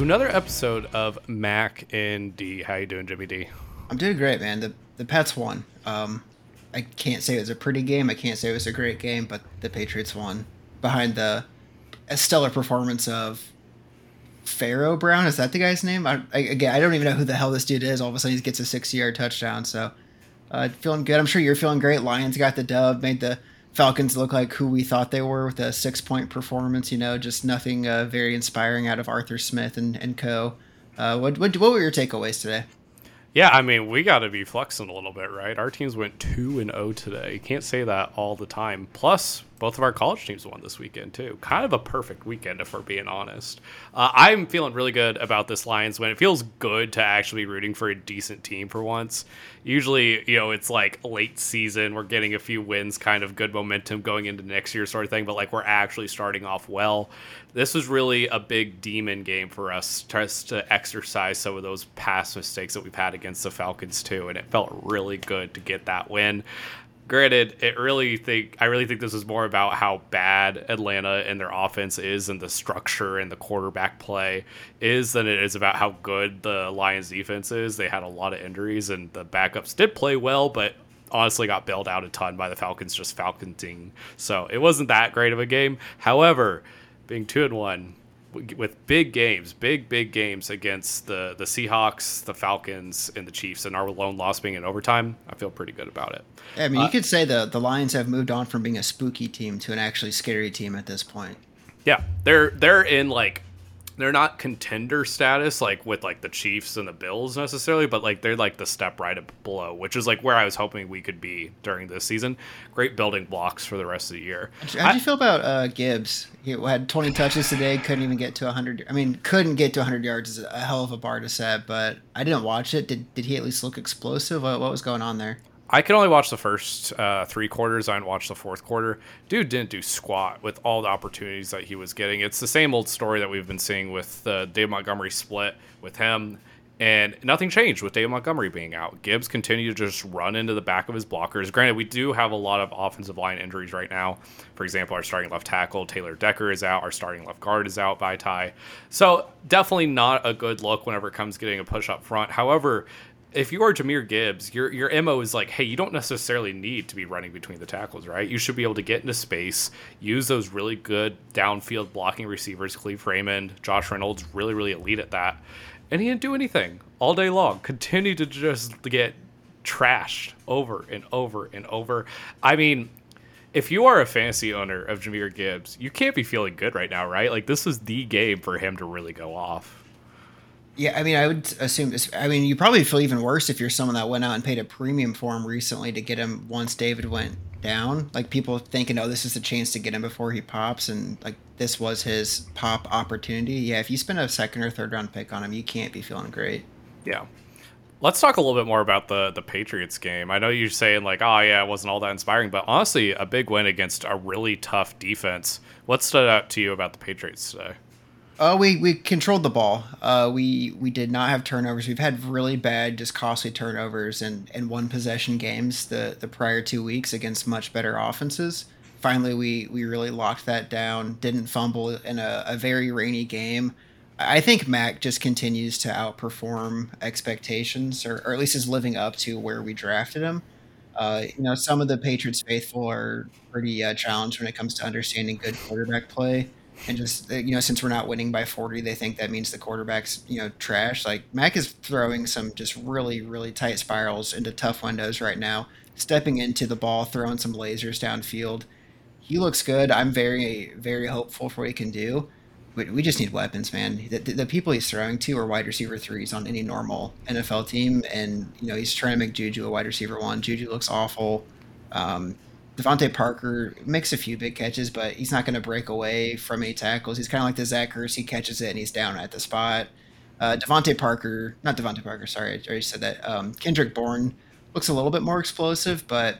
to another episode of Mac and D. How you doing, Jimmy D? I'm doing great, man. The the Pets won. Um, I can't say it was a pretty game. I can't say it was a great game, but the Patriots won behind the a stellar performance of Pharaoh Brown. Is that the guy's name? I, I, again, I don't even know who the hell this dude is. All of a sudden, he gets a 60 yard touchdown. So, uh, feeling good. I'm sure you're feeling great. Lions got the dub, made the Falcons look like who we thought they were with a six point performance. You know, just nothing uh, very inspiring out of Arthur Smith and, and co. Uh, what, what, what were your takeaways today? Yeah, I mean, we got to be flexing a little bit, right? Our teams went 2 and 0 today. You can't say that all the time. Plus, both of our college teams won this weekend too. Kind of a perfect weekend, if we're being honest. Uh, I'm feeling really good about this Lions win. It feels good to actually be rooting for a decent team for once. Usually, you know, it's like late season, we're getting a few wins, kind of good momentum going into next year, sort of thing. But like we're actually starting off well. This was really a big demon game for us, just to exercise some of those past mistakes that we've had against the Falcons too, and it felt really good to get that win granted, it really think I really think this is more about how bad Atlanta and their offense is and the structure and the quarterback play is than it is about how good the Lions defense is. They had a lot of injuries and the backups did play well, but honestly got bailed out a ton by the Falcons just falconing. So it wasn't that great of a game. However, being two and one, with big games, big big games against the the Seahawks, the Falcons, and the Chiefs, and our lone loss being in overtime, I feel pretty good about it. Yeah, I mean, uh, you could say the the Lions have moved on from being a spooky team to an actually scary team at this point. Yeah, they're they're in like they're not contender status like with like the Chiefs and the Bills necessarily, but like they're like the step right up below, which is like where I was hoping we could be during this season. Great building blocks for the rest of the year. How do you feel about uh, Gibbs? He had 20 touches today, couldn't even get to 100. I mean, couldn't get to 100 yards is a hell of a bar to set, but I didn't watch it. Did did he at least look explosive? What, what was going on there? I could only watch the first uh, three quarters. I didn't watch the fourth quarter. Dude didn't do squat with all the opportunities that he was getting. It's the same old story that we've been seeing with the Dave Montgomery split with him, and nothing changed with Dave Montgomery being out. Gibbs continued to just run into the back of his blockers. Granted, we do have a lot of offensive line injuries right now. For example, our starting left tackle Taylor Decker is out. Our starting left guard is out by Ty. So definitely not a good look whenever it comes getting a push up front. However, if you are Jahmyr Gibbs, your your mo is like, hey, you don't necessarily need to be running between the tackles, right? You should be able to get into space, use those really good downfield blocking receivers, Kalif Raymond, Josh Reynolds, really really elite at that, and he didn't do anything all day long. Continue to just get trashed over and over and over. I mean, if you are a fantasy owner of Jahmyr Gibbs, you can't be feeling good right now, right? Like this is the game for him to really go off. Yeah, I mean, I would assume this. I mean, you probably feel even worse if you're someone that went out and paid a premium for him recently to get him once David went down. Like people thinking, oh, this is a chance to get him before he pops, and like this was his pop opportunity. Yeah, if you spend a second or third round pick on him, you can't be feeling great. Yeah. Let's talk a little bit more about the the Patriots game. I know you're saying like, oh yeah, it wasn't all that inspiring, but honestly, a big win against a really tough defense. What stood out to you about the Patriots today? Oh, we we controlled the ball. Uh, we we did not have turnovers. We've had really bad, just costly turnovers and and one possession games the the prior two weeks against much better offenses. Finally, we we really locked that down. Didn't fumble in a, a very rainy game. I think Mac just continues to outperform expectations, or, or at least is living up to where we drafted him. Uh, you know, some of the Patriots faithful are pretty uh, challenged when it comes to understanding good quarterback play and just uh, you know since we're not winning by 40 they think that means the quarterback's you know trash. Like mac is throwing some just really really tight spirals into tough windows right now stepping into the ball throwing some lasers downfield. He looks good. I'm very very hopeful for what he can do. But we just need weapons man. The, the, the people he's throwing to are wide receiver threes on any normal nfl team. And you know he's trying to make juju a wide receiver one. Juju looks awful. Um, DeVante Parker makes a few big catches, but he's not going to break away from eight tackles. He's kind of like the Zach Ertz. He catches it and he's down at the spot. Uh, Parker, not DeVante Parker, sorry, I already said that. Um, Kendrick Bourne looks a little bit more explosive, but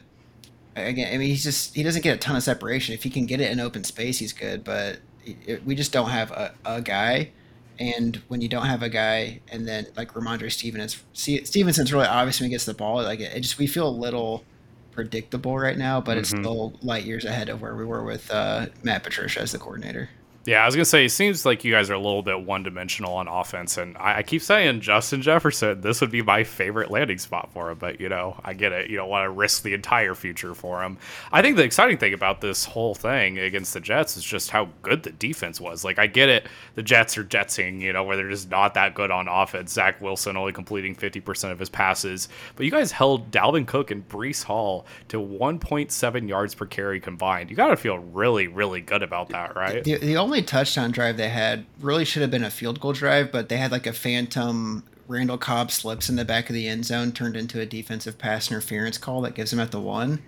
again, I mean, he's just, he doesn't get a ton of separation. If he can get it in open space, he's good, but it, we just don't have a, a guy. And when you don't have a guy, and then like Rhamondre Stevenson, Stevenson's really obvious when he gets the ball. Like it, it just we feel a little predictable right now, but mm-hmm. it's still light years ahead of where we were with uh, Matt Patricia as the coordinator. Yeah, I was gonna say it seems like you guys are a little bit one dimensional on offense, and I, I, keep saying Justin Jefferson, this would be my favorite landing spot for him. But you know, I get it. You don't want to risk the entire future for him. I think the exciting thing about this whole thing against the Jets is just how good the defense was. Like, I get it, the Jets are jetsing, you know, where they're just not that good on offense. Zach Wilson only completing fifty percent of his passes, but you guys held Dalvin Cook and Breece Hall to one point seven yards per carry combined. You got to feel really, really good about that, right? The, the only touchdown drive they had really should have been a field goal drive, but they had like a phantom Randall Cobb slips in the back of the end zone turned into a defensive pass interference call that gives them at the one.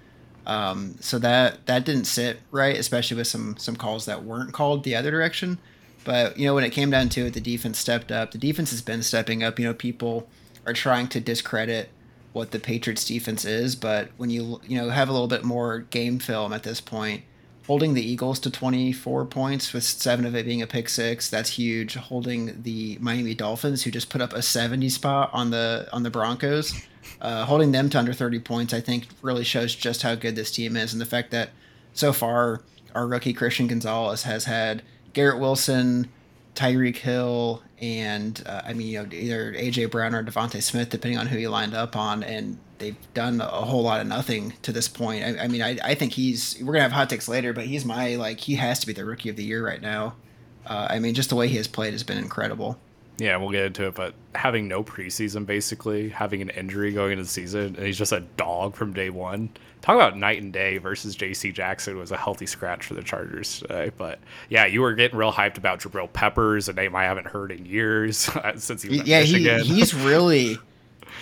Um, so that that didn't sit right, especially with some some calls that weren't called the other direction. But you know, when it came down to it, the defense stepped up. The defense has been stepping up. You know, people are trying to discredit what the Patriots defense is, but when you you know have a little bit more game film at this point, holding the Eagles to 24 points with seven of it being a pick six. That's huge. Holding the Miami Dolphins, who just put up a 70 spot on the on the Broncos, uh, holding them to under 30 points, I think really shows just how good this team is, and the fact that so far our rookie Christian Gonzalez has had Garrett Wilson, Tyreek Hill, and uh, I mean you know either AJ Brown or DeVonta Smith, depending on who you lined up on, and they've done a whole lot of nothing to this point. I, I mean, I, I think he's we're gonna have hot takes later, but he's my like he has to be the rookie of the year right now. Uh, I mean, just the way he has played has been incredible. Yeah, we'll get into it, but having no preseason, basically having an injury going into the season, and he's just a dog from day one. Talk about night and day versus J.C. Jackson was a healthy scratch for the Chargers today. But yeah, you were getting real hyped about Jabril Peppers, a name I haven't heard in years since he was yeah, he, he's really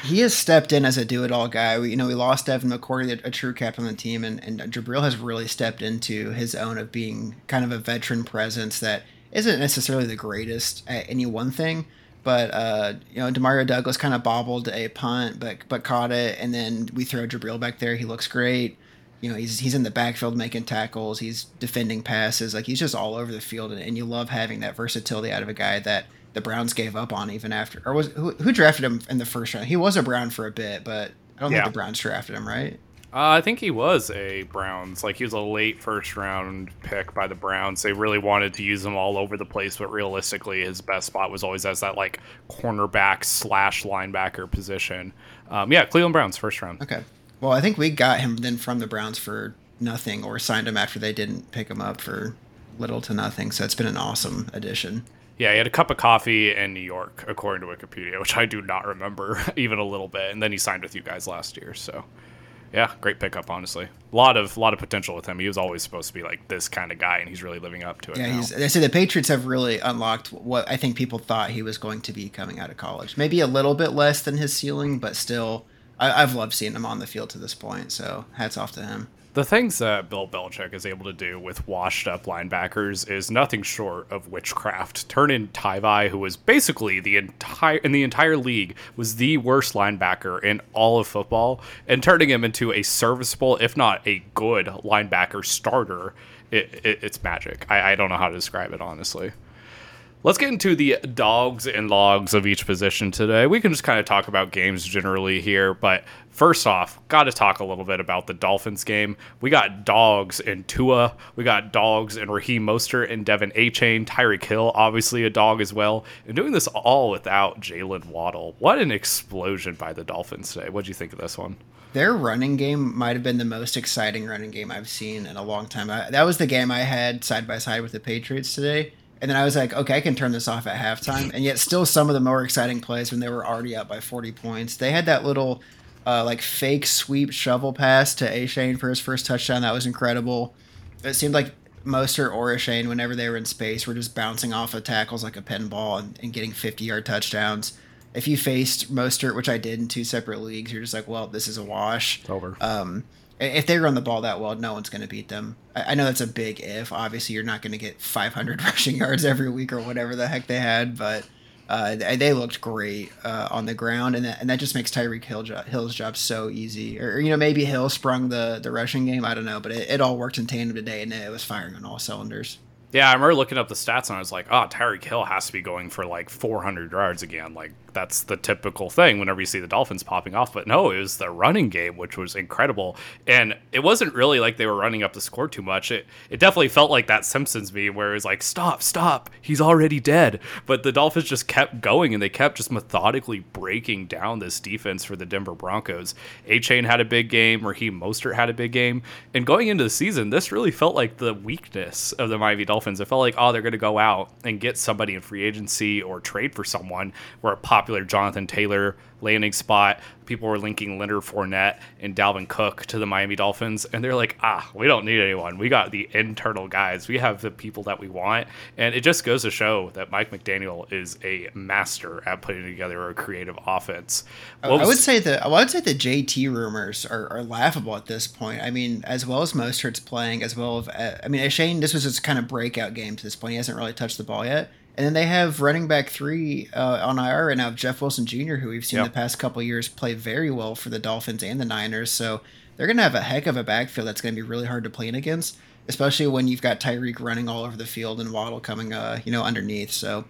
he has stepped in as a do-it-all guy. We, you know, we lost Devin McCourty, a, true captain on the team, and, and Jabril has really stepped into his own of being kind of a veteran presence that isn't necessarily the greatest at any one thing. But uh, you know, Demario Douglas kind of bobbled a punt, but but caught it, and then we throw Jabril back there. He looks great. You know, he's he's in the backfield making tackles. He's defending passes. Like he's just all over the field, and, and you love having that versatility out of a guy that the Browns gave up on even after, or was who, who drafted him in the first round? He was a Brown for a bit, but I don't yeah. think the Browns drafted him, right? Uh, I think he was a Browns. Like he was a late first round pick by the Browns. They really wanted to use him all over the place, but realistically, his best spot was always as that like cornerback slash linebacker position. Um, yeah, Cleveland Browns first round. Okay. Well, I think we got him then from the Browns for nothing, or signed him after they didn't pick him up for little to nothing. So it's been an awesome addition. Yeah, he had a cup of coffee in New York, according to Wikipedia, which I do not remember even a little bit. And then he signed with you guys last year, so yeah, great pickup, honestly. A lot of lot of potential with him. He was always supposed to be like this kind of guy, and he's really living up to it. Yeah. I say the Patriots have really unlocked what I think people thought he was going to be coming out of college. Maybe a little bit less than his ceiling, but still, I, I've loved seeing him on the field to this point. So hats off to him the things that Bill Belichick is able to do with washed up linebackers is nothing short of witchcraft. Turn in Tavai, who was basically the entire in the entire league was the worst linebacker in all of football, and turning him into a serviceable, if not a good linebacker starter, it, it, it's magic. I, I don't know how to describe it honestly. Let's get into the dogs and logs of each position today. We can just kind of talk about games generally here, but first off, got to talk a little bit about the Dolphins game. We got dogs in Tua, we got dogs in Raheem Mostert and De'Von Achane, Tyreek Hill, obviously a dog as well, and doing this all without Jaylen Waddle. What an explosion by the Dolphins today. What'd you think of this one? Their running game might have been the most exciting running game I've seen in a long time. I, that was the game I had side by side with the Patriots today and then I was like, okay, I can turn this off at halftime. And yet, still, some of the more exciting plays when they were already up by 40 points. They had that little, uh, like, fake sweep shovel pass to Achane for his first touchdown. That was incredible. It seemed like Mostert or Shane, whenever they were in space, were just bouncing off of tackles like a pinball and, and getting 50 yard touchdowns. If you faced Mostert, which I did in two separate leagues, you're just like, well, this is a wash. It's over. Um, if they run the ball that well, no one's going to beat them. I, know that's a big if. Obviously, you're not going to get 500 rushing yards every week or whatever the heck they had, but uh, they looked great uh, on the ground, and that, and that just makes Tyreek Hill jo- Hill's job so easy. Or, you know, maybe Hill sprung the the rushing game. I don't know, but it, it all worked in tandem today, and it was firing on all cylinders. Yeah, I remember looking up the stats and I was like, oh, Tyreek Hill has to be going for like 400 yards again. Like, that's the typical thing whenever you see the Dolphins popping off. But no, it was the running game, which was incredible. And it wasn't really like they were running up the score too much. It it definitely felt like that Simpsons meme where it was like, stop, stop, he's already dead. But the Dolphins just kept going and they kept just methodically breaking down this defense for the Denver Broncos. Achane had a big game, Raheem Mostert had a big game. And going into the season, this really felt like the weakness of the Miami Dolphins. It felt like, oh, they're going to go out and get somebody in free agency or trade for someone where a popular Jonathan Taylor landing spot. People were linking Leonard Fournette and Dalvin Cook to the Miami Dolphins, and they're like, ah, we don't need anyone. We got the internal guys. We have the people that we want, and it just goes to show that Mike McDaniel is a master at putting together a creative offense. I would say that I would say the JT rumors are, are, laughable at this point. I mean, as well as Mostert's playing, as well as I mean, Shane. This was his kind of breakout game to this point. He hasn't really touched the ball yet. And then they have running back three uh, on IR right now, Jeff Wilson Jr., who we've seen yep. the past couple years play very well for the Dolphins and the Niners. So they're going to have a heck of a backfield that's going to be really hard to play in against, especially when you've got Tyreek running all over the field and Waddle coming, uh, you know, underneath. So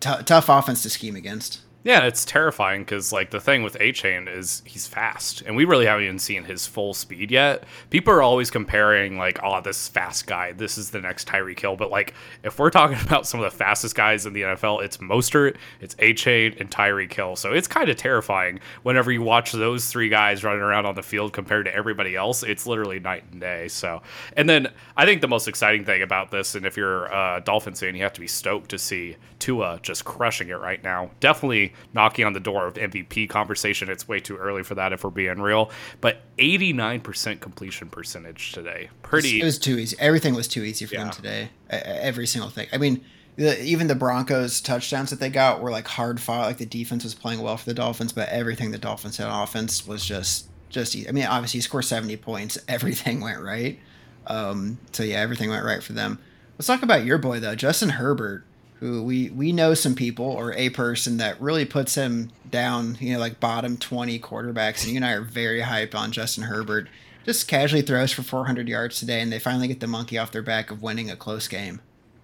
t- tough offense to scheme against. Yeah, it's terrifying because like the thing with Achane is he's fast, and we really haven't even seen his full speed yet. People are always comparing like, oh, this fast guy, this is the next Tyreek Hill. But like, if we're talking about some of the fastest guys in the NFL, it's Mostert, it's Achane, and Tyreek Hill. So it's kind of terrifying whenever you watch those three guys running around on the field compared to everybody else. It's literally night and day. So, and then I think the most exciting thing about this, and if you're a Dolphins fan, you have to be stoked to see Tua just crushing it right now. Definitely knocking on the door of MVP conversation. It's way too early for that if we're being real. But 89% completion percentage today. Pretty. It was too easy. Everything was too easy for yeah. them today. Every single thing. I mean, the, even the Broncos touchdowns that they got were like hard fought. Like the defense was playing well for the Dolphins, but everything the Dolphins had on offense was just just. I mean, obviously, you score 70 points. Everything went right. Um, so yeah, everything went right for them. Let's talk about your boy though, Justin Herbert who we we know some people or a person that really puts him down, you know, like bottom 20 quarterbacks and you and I are very hyped on Justin Herbert. Just casually throws for 400 yards today and they finally get the monkey off their back of winning a close game.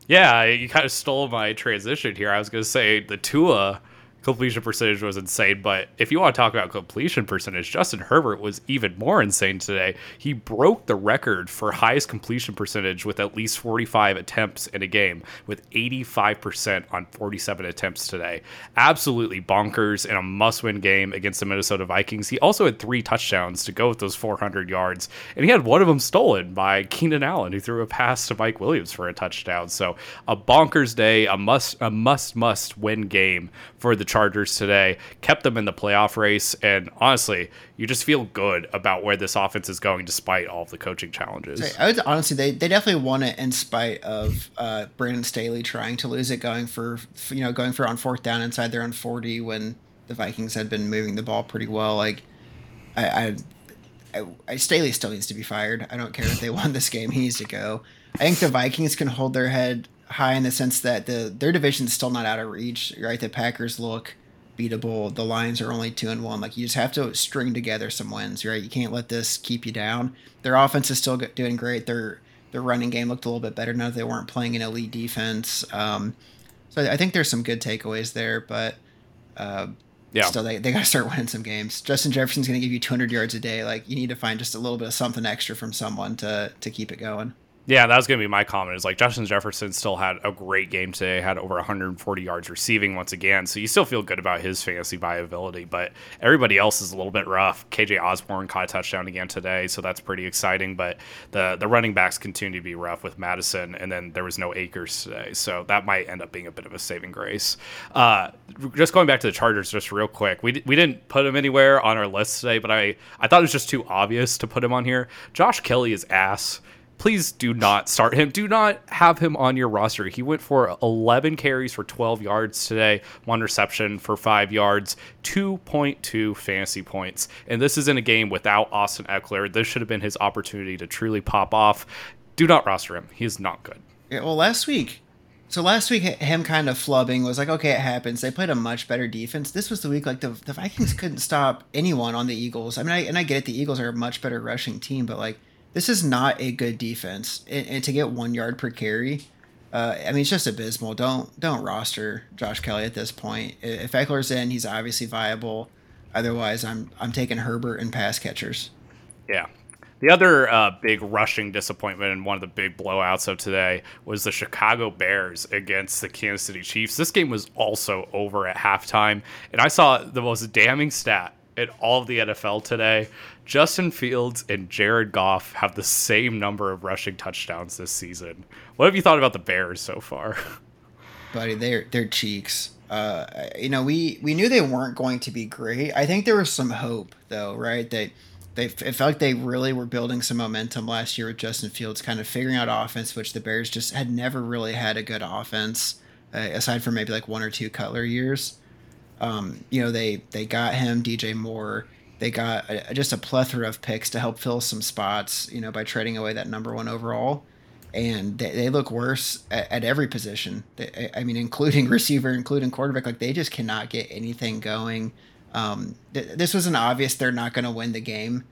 Yeah, you kind of stole my transition here. I was going to say the Tua completion percentage was insane. But if you want to talk about completion percentage, Justin Herbert was even more insane today. He broke the record for highest completion percentage with at least 45 attempts in a game, with 85% on 47 attempts today. Absolutely bonkers in a must win game against the Minnesota Vikings. He also had three touchdowns to go with those 400 yards, and he had one of them stolen by Keenan Allen, who threw a pass to Mike Williams for a touchdown. So a bonkers day, a must, a must, must win game for the Chargers today, kept them in the playoff race, and honestly, you just feel good about where this offense is going despite all of the coaching challenges. I would honestly, they, they definitely won it in spite of uh, Brandon Staley trying to lose it, going for you know going for on fourth down inside their own forty when the Vikings had been moving the ball pretty well. Like I, I I, I, Staley still needs to be fired. I don't care if they won this game; he needs to go. I think the Vikings can hold their head high in the sense that the their division's still not out of reach, right? The Packers look beatable. The Lions are only two and one. Like you just have to string together some wins, right? You can't let this keep you down. Their offense is still doing great. Their their running game looked a little bit better now that they weren't playing an elite defense. Um, so I think there's some good takeaways there, but uh, yeah. still they, they got to start winning some games. Justin Jefferson's going to give you 200 yards a day. Like you need to find just a little bit of something extra from someone to to keep it going. Yeah, that was going to be my comment. Is like Justin Jefferson still had a great game today, had over 140 yards receiving once again. So you still feel good about his fantasy viability, but everybody else is a little bit rough. KJ Osborn caught a touchdown again today, so that's pretty exciting. But the the running backs continue to be rough with Mattison, and then there was no Acres today, so that might end up being a bit of a saving grace. Uh, just going back to the Chargers, just real quick, we we didn't put him anywhere on our list today, but I I thought it was just too obvious to put him on here. Josh Kelley is ass please do not start him. Do not have him on your roster. He went for 11 carries for 12 yards today, one reception for five yards, 2.2 fantasy points. And this is in a game without Austin Ekeler. This should have been his opportunity to truly pop off. Do not roster him. He is not good. Yeah, well, last week, so last week him kind of flubbing was like, okay, it happens. They played a much better defense. This was the week like the the Vikings couldn't stop anyone on the Eagles. I mean, I, and I get it, the Eagles are a much better rushing team, but like this is not a good defense. And, and to get one yard per carry, Uh, I mean, it's just abysmal. Don't don't roster Josh Kelley at this point. If Ekeler's in, he's obviously viable. Otherwise, I'm I'm taking Herbert and pass catchers. Yeah, the other uh, big rushing disappointment and one of the big blowouts of today was the Chicago Bears against the Kansas City Chiefs. This game was also over at halftime, and I saw the most damning stat in all of the NFL today. Justin Fields and Jared Goff have the same number of rushing touchdowns this season. What have you thought about the Bears so far? Buddy, they're they're cheeks. Uh, you know, we we knew they weren't going to be great. I think there was some hope, though, right? That they it felt like they really were building some momentum last year with Justin Fields, kind of figuring out offense, which the Bears just had never really had a good offense, uh, aside from maybe like one or two Cutler years. Um, you know, they they got him DJ Moore. They got a, just a plethora of picks to help fill some spots. You know, by trading away that number one overall, and they, they look worse at, at every position. They, I mean, including receiver, including quarterback. Like they just cannot get anything going. Um, th- this was an obvious they're not going to win the game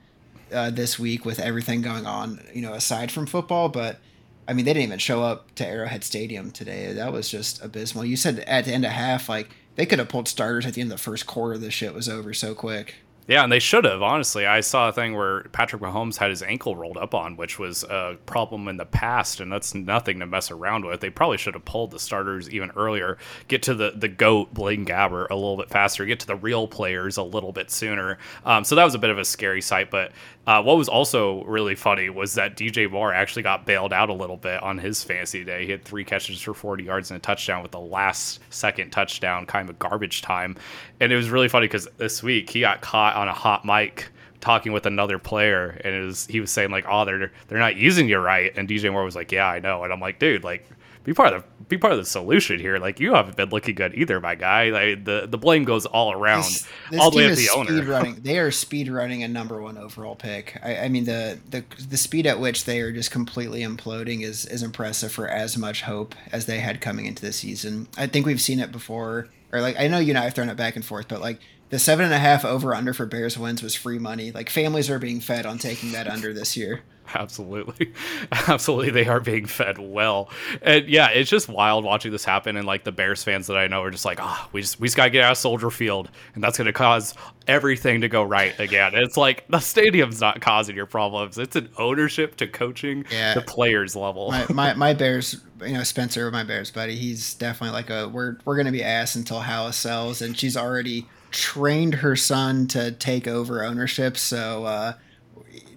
uh, this week with everything going on, you know, aside from football. But I mean, they didn't even show up to Arrowhead Stadium today. That was just abysmal. You said at the end of half, like they could have pulled starters at the end of the first quarter. This shit was over so quick. Yeah, and they should have, honestly. I saw a thing where Patrick Mahomes had his ankle rolled up on, which was a problem in the past, and that's nothing to mess around with. They probably should have pulled the starters even earlier, get to the, the GOAT, Blaine Gabbert, a little bit faster, get to the real players a little bit sooner. Um, so that was a bit of a scary sight, but uh, what was also really funny was that DJ Moore actually got bailed out a little bit on his fantasy day. He had three catches for 40 yards and a touchdown with the last second touchdown, kind of garbage time. And it was really funny because this week he got caught on a hot mic talking with another player, and it was he was saying like, "Oh, they're they're not using you right," and DJ Moore was like, "Yeah, I know," and I'm like, "Dude, like." Be part of the be part of the solution here. Like you haven't been looking good either, my guy. Like the the blame goes all around, this, this all the way is the owner. running. They are speed running a number one overall pick. I, I mean the, the the speed at which they are just completely imploding is is impressive for as much hope as they had coming into the season. I think we've seen it before, or like I know you and I have thrown it back and forth, but like the seven and a half over under for Bears wins was free money. Like families are being fed on taking that under this year. Absolutely. Absolutely. They are being fed well. And yeah, it's just wild watching this happen. And like the Bears fans that I know are just like, ah, oh, we just, we just got to get out of Soldier Field. And that's going to cause everything to go right again. it's like the stadium's not causing your problems. It's an ownership to coaching yeah. the players level. my, my, my Bears, you know, Spencer, my Bears buddy, he's definitely like a, we're, we're going to be ass until Halas sells. And she's already trained her son to take over ownership. So, uh,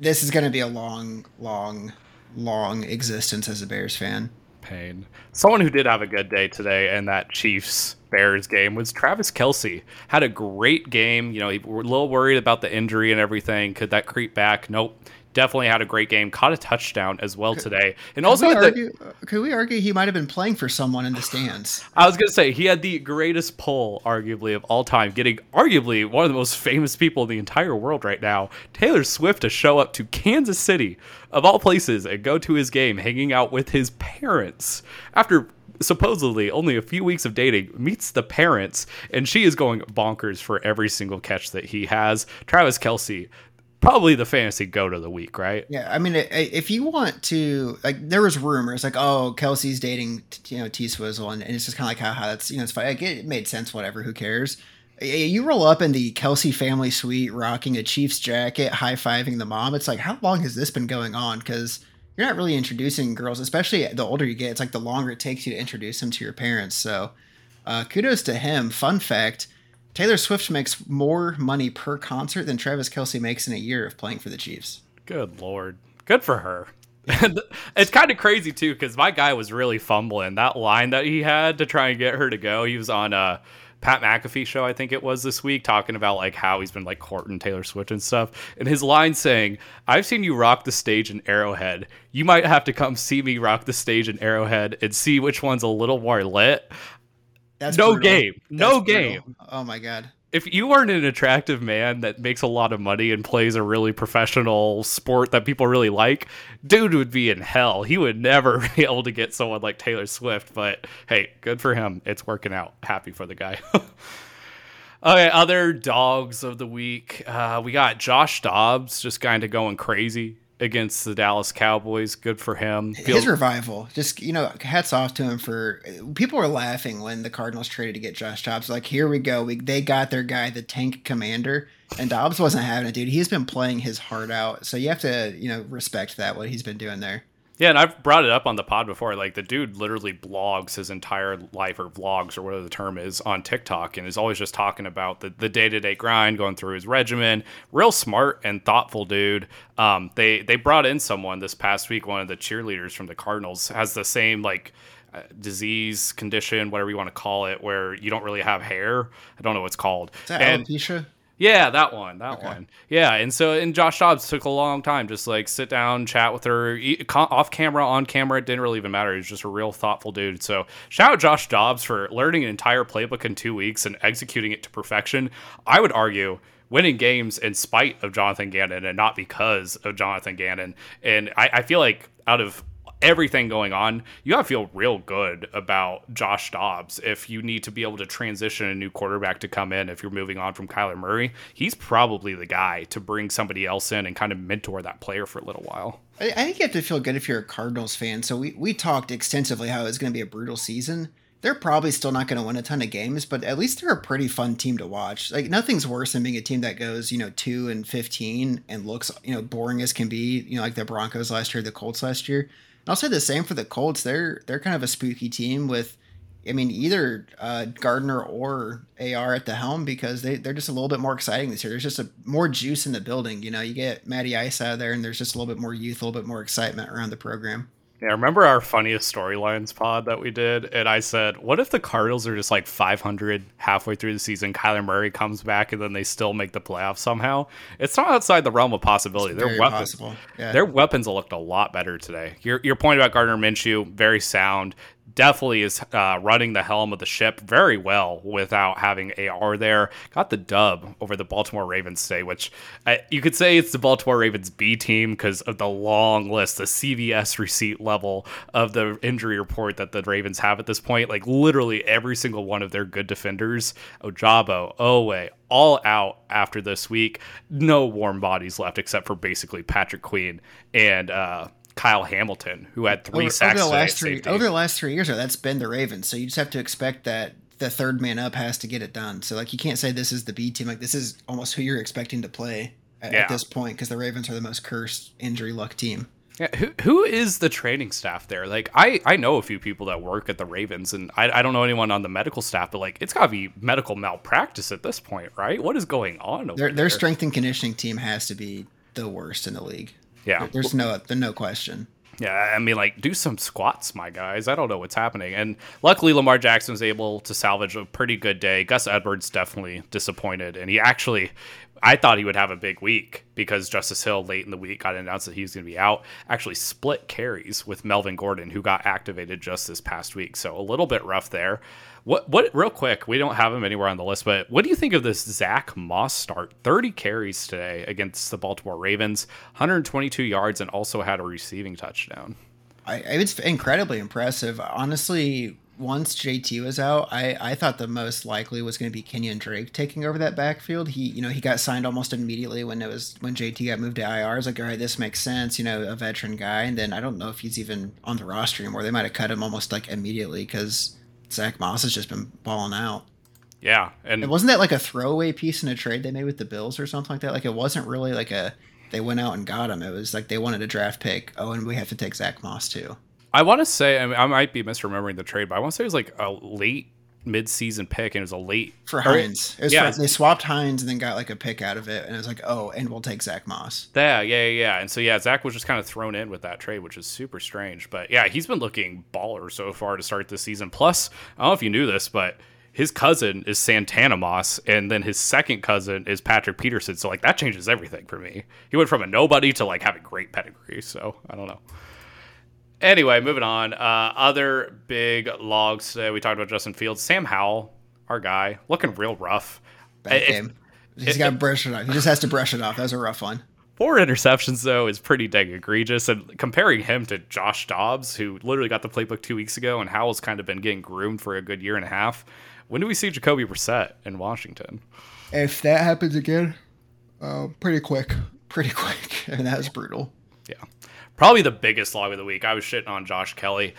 this is going to be a long, long, long existence as a Bears fan. Pain. Someone who did have a good day today in that Chiefs Bears game was Travis Kelce. Had a great game. You know, we were a little worried about the injury and everything. Could that creep back? Nope definitely had a great game. Caught a touchdown as well today, and could also we argue, could we argue he might have been playing for someone in the stands? I was gonna say he had the greatest pull, arguably of all time, getting arguably one of the most famous people in the entire world right now, Taylor Swift, to show up to Kansas City of all places and go to his game, hanging out with his parents after supposedly only a few weeks of dating, meets the parents, and she is going bonkers for every single catch that he has. Travis Kelce, probably the fantasy goat of the week, right? Yeah, I mean, if you want to, like, there was rumors like, oh, Kelce's dating, you know, T Swizzle, and, and it's just kind of like, haha, that's you know, it's fine. Like, it made sense. Whatever, who cares? You roll up in the Kelce family suite, rocking a Chiefs jacket, high fiving the mom. It's like, how long has this been going on? Because you're not really introducing girls, especially the older you get. It's like the longer it takes you to introduce them to your parents. So, uh, kudos to him. Fun fact Taylor Swift makes more money per concert than Travis Kelce makes in a year of playing for the Chiefs. Good lord. Good for her. it's kind of crazy too because my guy was really fumbling that line that he had to try and get her to go. He was on a Pat McAfee show, I think it was this week, talking about like how he's been like courting Taylor Swift and stuff. And his line saying, "I've seen you rock the stage in Arrowhead. You might have to come see me rock the stage in Arrowhead and see which one's a little more lit." That's no brutal. game. No That's game. Oh my god. If you aren't an attractive man that makes a lot of money and plays a really professional sport that people really like, dude would be in hell. He would never be able to get someone like Taylor Swift. But hey, good for him. It's working out. Happy for the guy. Okay, other dogs of the week. Uh, we got Josh Dobbs just kind of going crazy against the Dallas Cowboys. Good for him. His revival, just you know, hats off to him for. People were laughing when the Cardinals traded to get Josh Dobbs. Like, here we go. We, they got their guy, the tank commander, and Dobbs wasn't having it, dude. He's been playing his heart out. So you have to, you know, respect that what he's been doing there. Yeah, and I've brought it up on the pod before. Like the dude literally blogs his entire life or vlogs or whatever the term is on TikTok and is always just talking about the, the day-to-day grind, going through his regimen. Real smart and thoughtful dude. Um, they they brought in someone this past week, one of the cheerleaders from the Cardinals has the same like uh, disease condition, whatever you want to call it, where you don't really have hair. I don't know what's called. Is that and, alopecia? Yeah, that one, that okay. one. Yeah, and so and Josh Dobbs took a long time, just like sit down, chat with her, off camera, on camera. It didn't really even matter. He's just a real thoughtful dude. So shout out Josh Dobbs for learning an entire playbook in two weeks and executing it to perfection. I would argue winning games in spite of Jonathan Gannon and not because of Jonathan Gannon. And I, I feel like out of everything going on, you got to feel real good about Josh Dobbs if you need to be able to transition a new quarterback to come in. If you're moving on from Kyler Murray, he's probably the guy to bring somebody else in and kind of mentor that player for a little while. I think you have to feel good if you're a Cardinals fan. So we, we talked extensively how it's going to be a brutal season. They're probably still not going to win a ton of games, but at least they're a pretty fun team to watch. Like nothing's worse than being a team that goes, you know, two and fifteen and looks, you know, boring as can be. You know, like the Broncos last year, the Colts last year. I'll say the same for the Colts. They're they're kind of a spooky team with, I mean, either uh, Gardner or AR at the helm because they they're just a little bit more exciting this year. There's just a more juice in the building. You know, you get Matty Ice out of there, and there's just a little bit more youth, a little bit more excitement around the program. Yeah, remember our funniest storylines pod that we did? And I said, what if the Cardinals are just like 500 halfway through the season? Kyler Murray comes back and then they still make the playoffs somehow. It's not outside the realm of possibility. Their weapons. Yeah. their weapons looked a lot better today. Your your point about Gardner Minshew, very sound definitely is uh, running the helm of the ship very well without having AR there. Got the dub over the Baltimore Ravens today, which uh, you could say it's the Baltimore Ravens B team because of the long list, the CVS receipt level of the injury report that the Ravens have at this point. Like literally every single one of their good defenders, Ojabo, Oweh, all out after this week. No warm bodies left except for basically Patrick Queen and uh, Kyle Hamilton, who had three over, sacks over the last three over the last three years. That's been the Ravens. So you just have to expect that the third man up has to get it done. So like you can't say this is the B team. Like this is almost who you're expecting to play at, yeah. at this point because the Ravens are the most cursed injury luck team. Yeah, who who is the training staff there? Like I I know a few people that work at the Ravens, and I I don't know anyone on the medical staff, but like it's got to be medical malpractice at this point, right? What is going on? their their strength and conditioning team has to be the worst in the league. Yeah, there's no there's no question. Yeah, I mean, like, do some squats, my guys. I don't know what's happening. And luckily, Lamar Jackson was able to salvage a pretty good day. Gus Edwards definitely disappointed, and he actually, I thought he would have a big week because Justice Hill late in the week got announced that he was going to be out. Actually, split carries with Melvin Gordon, who got activated just this past week. So a little bit rough there. What what real quick, we don't have him anywhere on the list, but what do you think of this Zack Moss start? 30 carries today against the Baltimore Ravens, 122 yards, and also had a receiving touchdown. I, it's incredibly impressive. Honestly, once JT was out, I, I thought the most likely was going to be Kenyan Drake taking over that backfield. He you know he got signed almost immediately when it was when JT got moved to IR. I was like, all right, this makes sense. You know, a veteran guy, and then I don't know if he's even on the roster anymore. They might have cut him almost like immediately because Zack Moss has just been balling out. Yeah, and, and wasn't that like a throwaway piece in a trade they made with the Bills or something like that? Like it wasn't really like a they went out and got him. It was like they wanted a draft pick. Oh, and we have to take Zack Moss too. I want to say I, mean, I might be misremembering the trade, but I want to say it was like a late mid-season pick, and it was a late for Hines. yeah, for, they swapped Hines and then got like a pick out of it, and it was like, oh, and we'll take Zack Moss. Yeah, yeah, yeah. And so yeah, Zack was just kind of thrown in with that trade, which is super strange. But yeah, he's been looking baller so far to start this season. Plus, I don't know if you knew this, but his cousin is Santana Moss, and then his second cousin is Patrick Peterson. So like that changes everything for me. He went from a nobody to like having great pedigree. So I don't know. Anyway, moving on. Uh, other big logs today. We talked about Justin Fields. Sam Howell, our guy, looking real rough. Bad it, game. He's got to brush it off. He just has to brush it off. That was a rough one. Four interceptions though is pretty dang egregious, and comparing him to Josh Dobbs, who literally got the playbook two weeks ago, and Howell's kind of been getting groomed for a good year and a half. When do we see Jacoby Brissett in Washington? If that happens again, uh, pretty quick, pretty quick, and that was brutal. Yeah. Probably the biggest log of the week. I was shitting on Josh Kelley.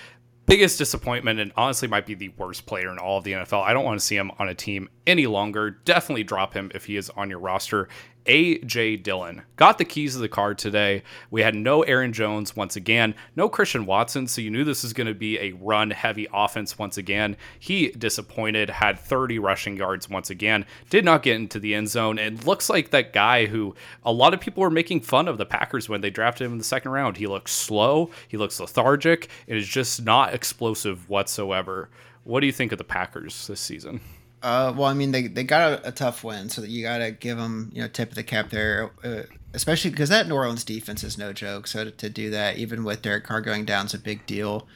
Biggest disappointment, and honestly, might be the worst player in all of the NFL. I don't want to see him on a team any longer. Definitely drop him if he is on your roster. A.J. Dillon got the keys of the car today. We had no Aaron Jones once again, no Christian Watson, so you knew this was going to be a run heavy offense once again. He disappointed, had 30 rushing yards once again, did not get into the end zone, It looks like that guy who a lot of people were making fun of the Packers when they drafted him in the second round. He looks slow, he looks lethargic, and is just not explosive whatsoever. What do you think of the Packers this season? Uh, well, I mean, they, they got a, a tough win, so that you got to give them, you know, tip of the cap there, uh, especially because that New Orleans defense is no joke. So to, to, do that, even with Derek Carr going down, is a big deal.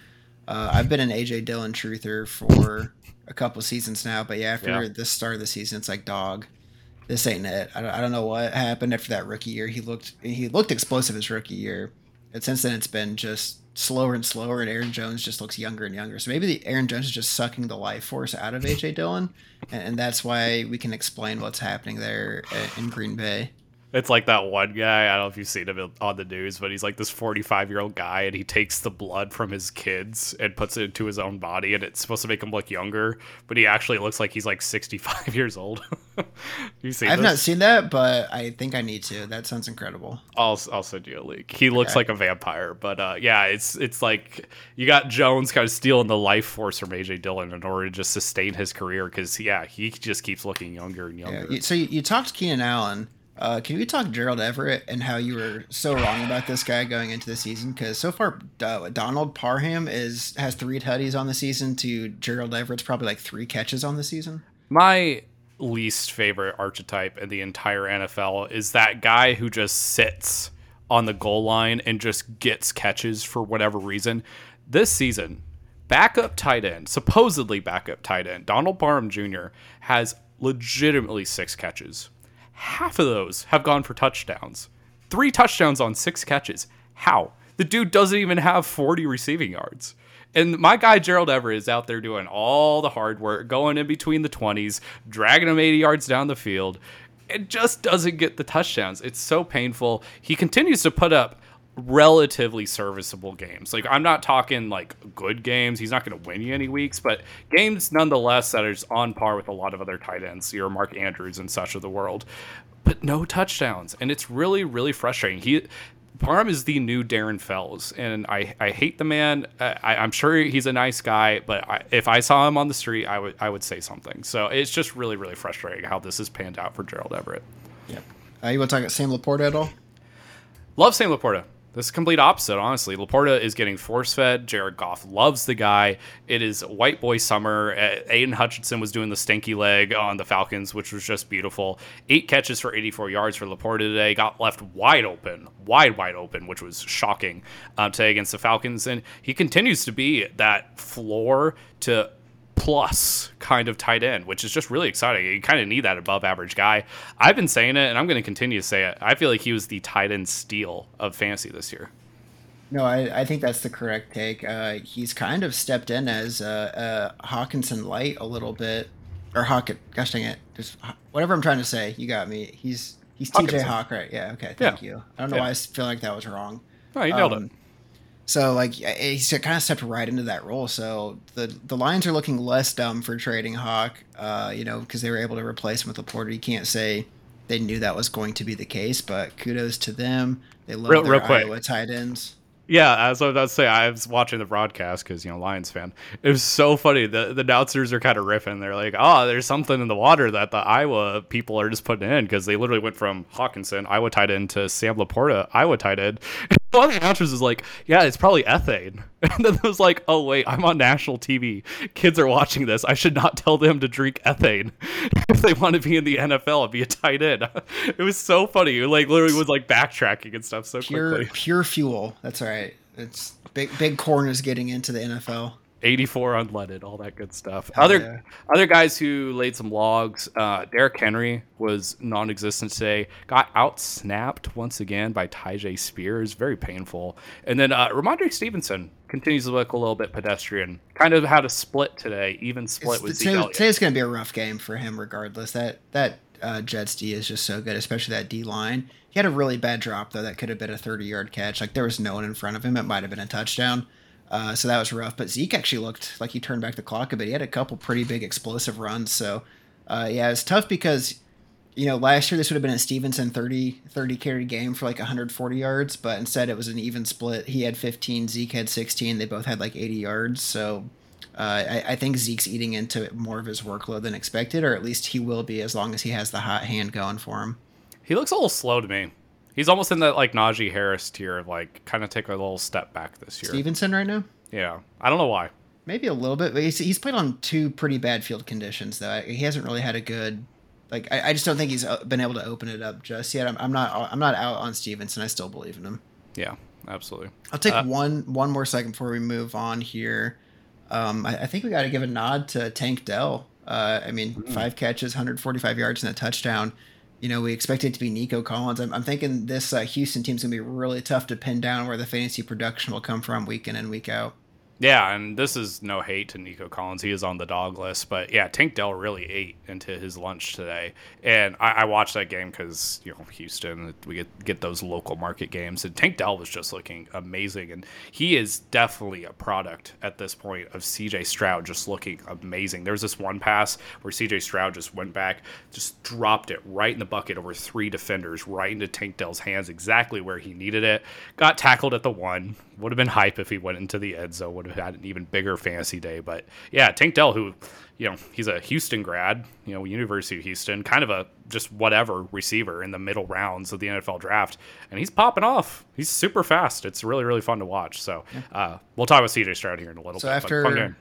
Uh, I've been an AJ Dillon truther for a couple seasons now, but yeah, after yeah. the start of the season, it's like dog. This ain't it. I don't, I don't know what happened after that rookie year. He looked he looked explosive his rookie year, and since then it's been just slower and slower, and Aaron Jones just looks younger and younger. So maybe the Aaron Jones is just sucking the life force out of AJ Dillon, and, and that's why we can explain what's happening there uh, in Green Bay. It's like that one guy. I don't know if you've seen him on the news, but he's like this 45 year old guy, and he takes the blood from his kids and puts it into his own body, and it's supposed to make him look younger, but he actually looks like he's like 65 years old. you see? I've this? not seen that, but I think I need to. That sounds incredible. I'll I'll send you a link. He looks okay. like a vampire, but uh, yeah, it's it's like you got Jones kind of stealing the life force from AJ Dillon in order to just sustain his career because yeah, he just keeps looking younger and younger. Yeah, so you, you talked to Keenan Allen uh, can we talk Gerald Everett and how you were so wrong about this guy going into the season? Because so far, uh, Donald Parham is has three tutties on the season. To Gerald Everett's probably like three catches on the season. My least favorite archetype in the entire NFL is that guy who just sits on the goal line and just gets catches for whatever reason. This season, backup tight end, supposedly backup tight end, Donald Parham Jr. has legitimately six catches half of those have gone for touchdowns. Three touchdowns on six catches. How? The dude doesn't even have 40 receiving yards. And my guy Gerald Everett is out there doing all the hard work, going in between the 20s, dragging him 80 yards down the field. It just doesn't get the touchdowns. It's so painful. He continues to put up relatively serviceable games. Like I'm not talking like good games. He's not going to win you any weeks, but games nonetheless that is on par with a lot of other tight ends, your Mark Andrews and such of the world. But no touchdowns, and it's really really frustrating. He Parham is the new Darren Fells, and I, I hate the man. I, am sure he's a nice guy, but I, if I saw him on the street, I would I would say something. So it's just really really frustrating how this has panned out for Gerald Everett. Yep. Uh, you want to talk about Sam LaPorta at all? Love Sam LaPorta. This is complete opposite, honestly. LaPorta is getting force fed. Jared Goff loves the guy. It is white boy summer. Aidan Hutchinson was doing the stinky leg on the Falcons, which was just beautiful. Eight catches for 84 yards for LaPorta today. Got left wide open, wide, wide open, which was shocking uh, today against the Falcons. And he continues to be that floor to plus kind of tight end, which is just really exciting. You kind of need that above average guy. I've been saying it, and I'm going to continue to say it. I feel like he was the tight end steal of fantasy this year. No, I, I think that's the correct take. Uh, he's kind of stepped in as a, a Hockenson light a little bit, or Hawk. Gosh dang it, just whatever I'm trying to say. You got me. He's he's TJ Hawk, right? Yeah. Okay. Thank yeah. you. I don't know yeah. why I feel like that was wrong. Oh, you nailed um, it. So like he's kind of stepped right into that role. So the the Lions are looking less dumb for trading Hawk, uh, you know, because they were able to replace him with LaPorta. You can't say they knew that was going to be the case, but kudos to them. They love real, their real Iowa tight ends. Yeah, as I was about to say, I was watching the broadcast because you know Lions fan. It was so funny. The the announcers are kind of riffing. They're like, "Oh, there's something in the water that the Iowa people are just putting in because they literally went from Hockenson, Iowa tight end, to Sam LaPorta, Iowa tight end." one of the announcers is like, "Yeah, it's probably ethane," and then it was like, "Oh wait, I'm on national TV. Kids are watching this. I should not tell them to drink ethane if they want to be in the NFL and be a tight end." It was so funny. It like literally was like backtracking and stuff so pure, quickly. Pure fuel. That's right. It's big. Big corn is getting into the NFL. 84 unleaded, all that good stuff. Other yeah. other guys who laid some logs. Uh, Derrick Henry was non-existent today. Got out snapped once again by Tyjae Spears. Very painful. And then uh, Rhamondre Stevenson continues to look a little bit pedestrian. Kind of had a split today, even split it's, with today, Today's going to be a rough game for him, regardless. That that uh, Jets D is just so good, especially that D line. He had a really bad drop though that could have been a 30 yard catch. Like there was no one in front of him. It might have been a touchdown. Uh, so that was rough. But Zeke actually looked like he turned back the clock a bit. He had a couple pretty big explosive runs. So uh, yeah, it's tough because you know last year this would have been a Stevenson 30 30 carry game for like 140 yards, but instead it was an even split. He had 15, Zeke had 16. They both had like 80 yards. So uh, I, I, think Zeke's eating into more of his workload than expected, or at least he will be as long as he has the hot hand going for him. He looks a little slow to me. He's almost in that like Najee Harris tier of like kind of take a little step back this year. Stevenson right now? Yeah, I don't know why. Maybe a little bit, but he's, he's played on two pretty bad field conditions though. He hasn't really had a good like. I, I just don't think he's been able to open it up just yet. I'm, I'm not I'm not out on Stevenson. I still believe in him. Yeah, absolutely. I'll take uh, one one more second before we move on here. Um, I, I, think we got to give a nod to Tank Dell. Uh, I mean, mm-hmm. five catches, 145 yards, and a touchdown. You know, we expect it to be Nico Collins. I'm, I'm thinking this uh, Houston team's gonna be really tough to pin down where the fantasy production will come from week in and week out. Yeah, and this is no hate to Nico Collins. He is on the dog list, but yeah, Tank Dell really ate into his lunch today, and I, I watched that game because you know Houston, we get get those local market games, and Tank Dell was just looking amazing, and he is definitely a product at this point of C.J. Stroud just looking amazing. There was this one pass where C.J. Stroud just went back, just dropped it right in the bucket over three defenders, right into Tank Dell's hands, exactly where he needed it. Got tackled at the one, would have been hype if he went into the end zone. Would have had an even bigger fantasy day. But yeah, Tank Dell, who you know he's a Houston grad, you know University of Houston, kind of a just whatever receiver in the middle rounds of the NFL draft, and he's popping off. He's super fast. It's really really fun to watch. So uh, we'll talk about CJ Stroud here in a little bit. so bit. after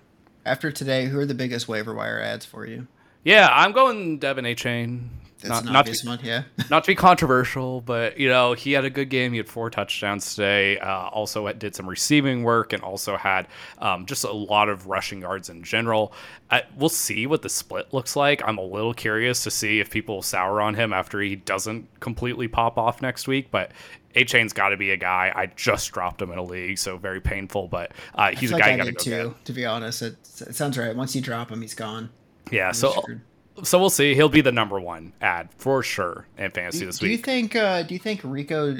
after today, who are the biggest waiver wire ads for you? Yeah, I'm going De'Von Achane. That's not, not to be, one, yeah. not to be controversial, but you know he had a good game. He had four touchdowns today. Uh, also did some receiving work and also had um, just a lot of rushing yards in general. I, we'll see what the split looks like. I'm a little curious to see if people sour on him after he doesn't completely pop off next week. But Achane's got to be a guy. I just dropped him in a league, so very painful. But uh, he's a guy you got to go too. Get. To be honest, it, it sounds right. Once you drop him, he's gone. Yeah, so screwed so we'll see. He'll be the number one ad for sure in fantasy do, this week. Do you think? Uh, do you think Rico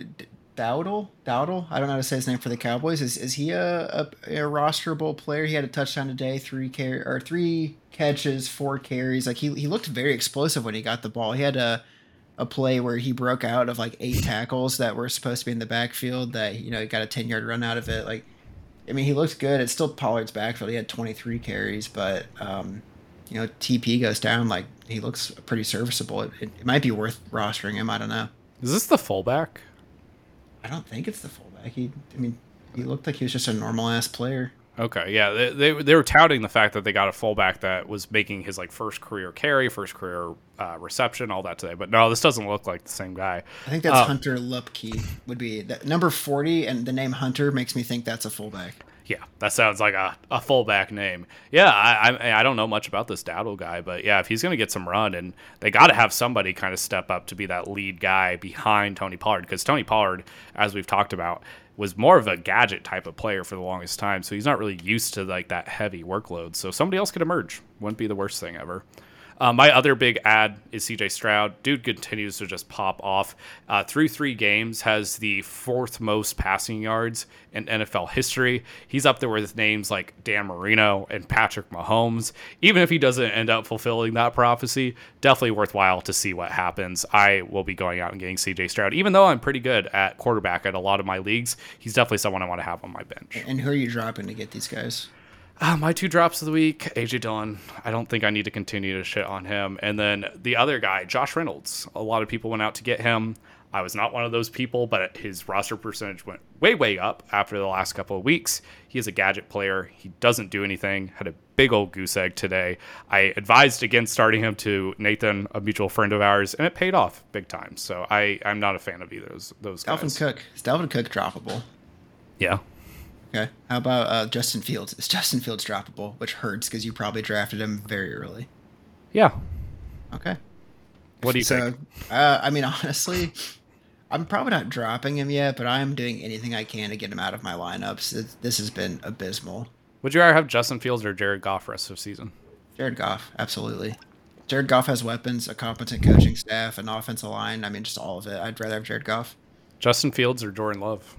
Dowdle? Dowdle? I don't know how to say his name for the Cowboys. Is is he a, a, a rosterable player? He had a touchdown today, three car- or three catches, four carries. Like he he looked very explosive when he got the ball. He had a a play where he broke out of like eight tackles that were supposed to be in the backfield. That you know he got a ten yard run out of it. Like, I mean, he looked good. It's still Pollard's backfield. He had twenty three carries, but um, you know TP goes down, like he looks pretty serviceable. It, it, it, might be worth rostering him. I don't know. Is this the fullback? I don't think it's the fullback. He, I mean, he looked like he was just a normal ass player. Okay, yeah, they, they, they were touting the fact that they got a fullback that was making his like first career carry, first career uh, reception, all that today. But no, this doesn't look like the same guy. I think that's uh, Hunter Luepke would be that number forty, and the name Hunter makes me think that's a fullback. Yeah, that sounds like a, a fullback name. Yeah, I, I, I don't know much about this Dowdle guy, but yeah, if he's going to get some run, and they got to have somebody kind of step up to be that lead guy behind Tony Pollard, because Tony Pollard, as we've talked about, was more of a gadget type of player for the longest time, so he's not really used to like that heavy workload. So somebody else could emerge. Wouldn't be the worst thing ever. Uh, my other big ad is CJ Stroud. Dude continues to just pop off. Uh, through three games, has the fourth most passing yards in NFL history. He's up there with names like Dan Marino and Patrick Mahomes. Even if he doesn't end up fulfilling that prophecy, definitely worthwhile to see what happens. I will be going out and getting CJ Stroud, even though I'm pretty good at quarterback at a lot of my leagues. He's definitely someone I want to have on my bench. And who are you dropping to get these guys? Uh, my two drops of the week, AJ Dillon. I don't think I need to continue to shit on him. And then the other guy, Josh Reynolds. A lot of people went out to get him. I was not one of those people, but his roster percentage went way, way up after the last couple of weeks. He is a gadget player. He doesn't do anything. Had a big old goose egg today. I advised against starting him to Nathan, a mutual friend of ours, and it paid off big time. So I, I'm not a fan of either of those, those guys. Dalvin Cook. Is Dalvin Cook droppable? Yeah. Okay. How about uh, Justin Fields? Is Justin Fields droppable? Which hurts because you probably drafted him very early. Yeah. Okay. What do you so, think? Uh, I mean, honestly, I'm probably not dropping him yet, but I am doing anything I can to get him out of my lineups. this has been abysmal. Would you rather have Justin Fields or Jared Goff rest of the season? Jared Goff, absolutely. Jared Goff has weapons, a competent coaching staff, an offensive line. I mean, just all of it. I'd rather have Jared Goff. Justin Fields or Jordan Love?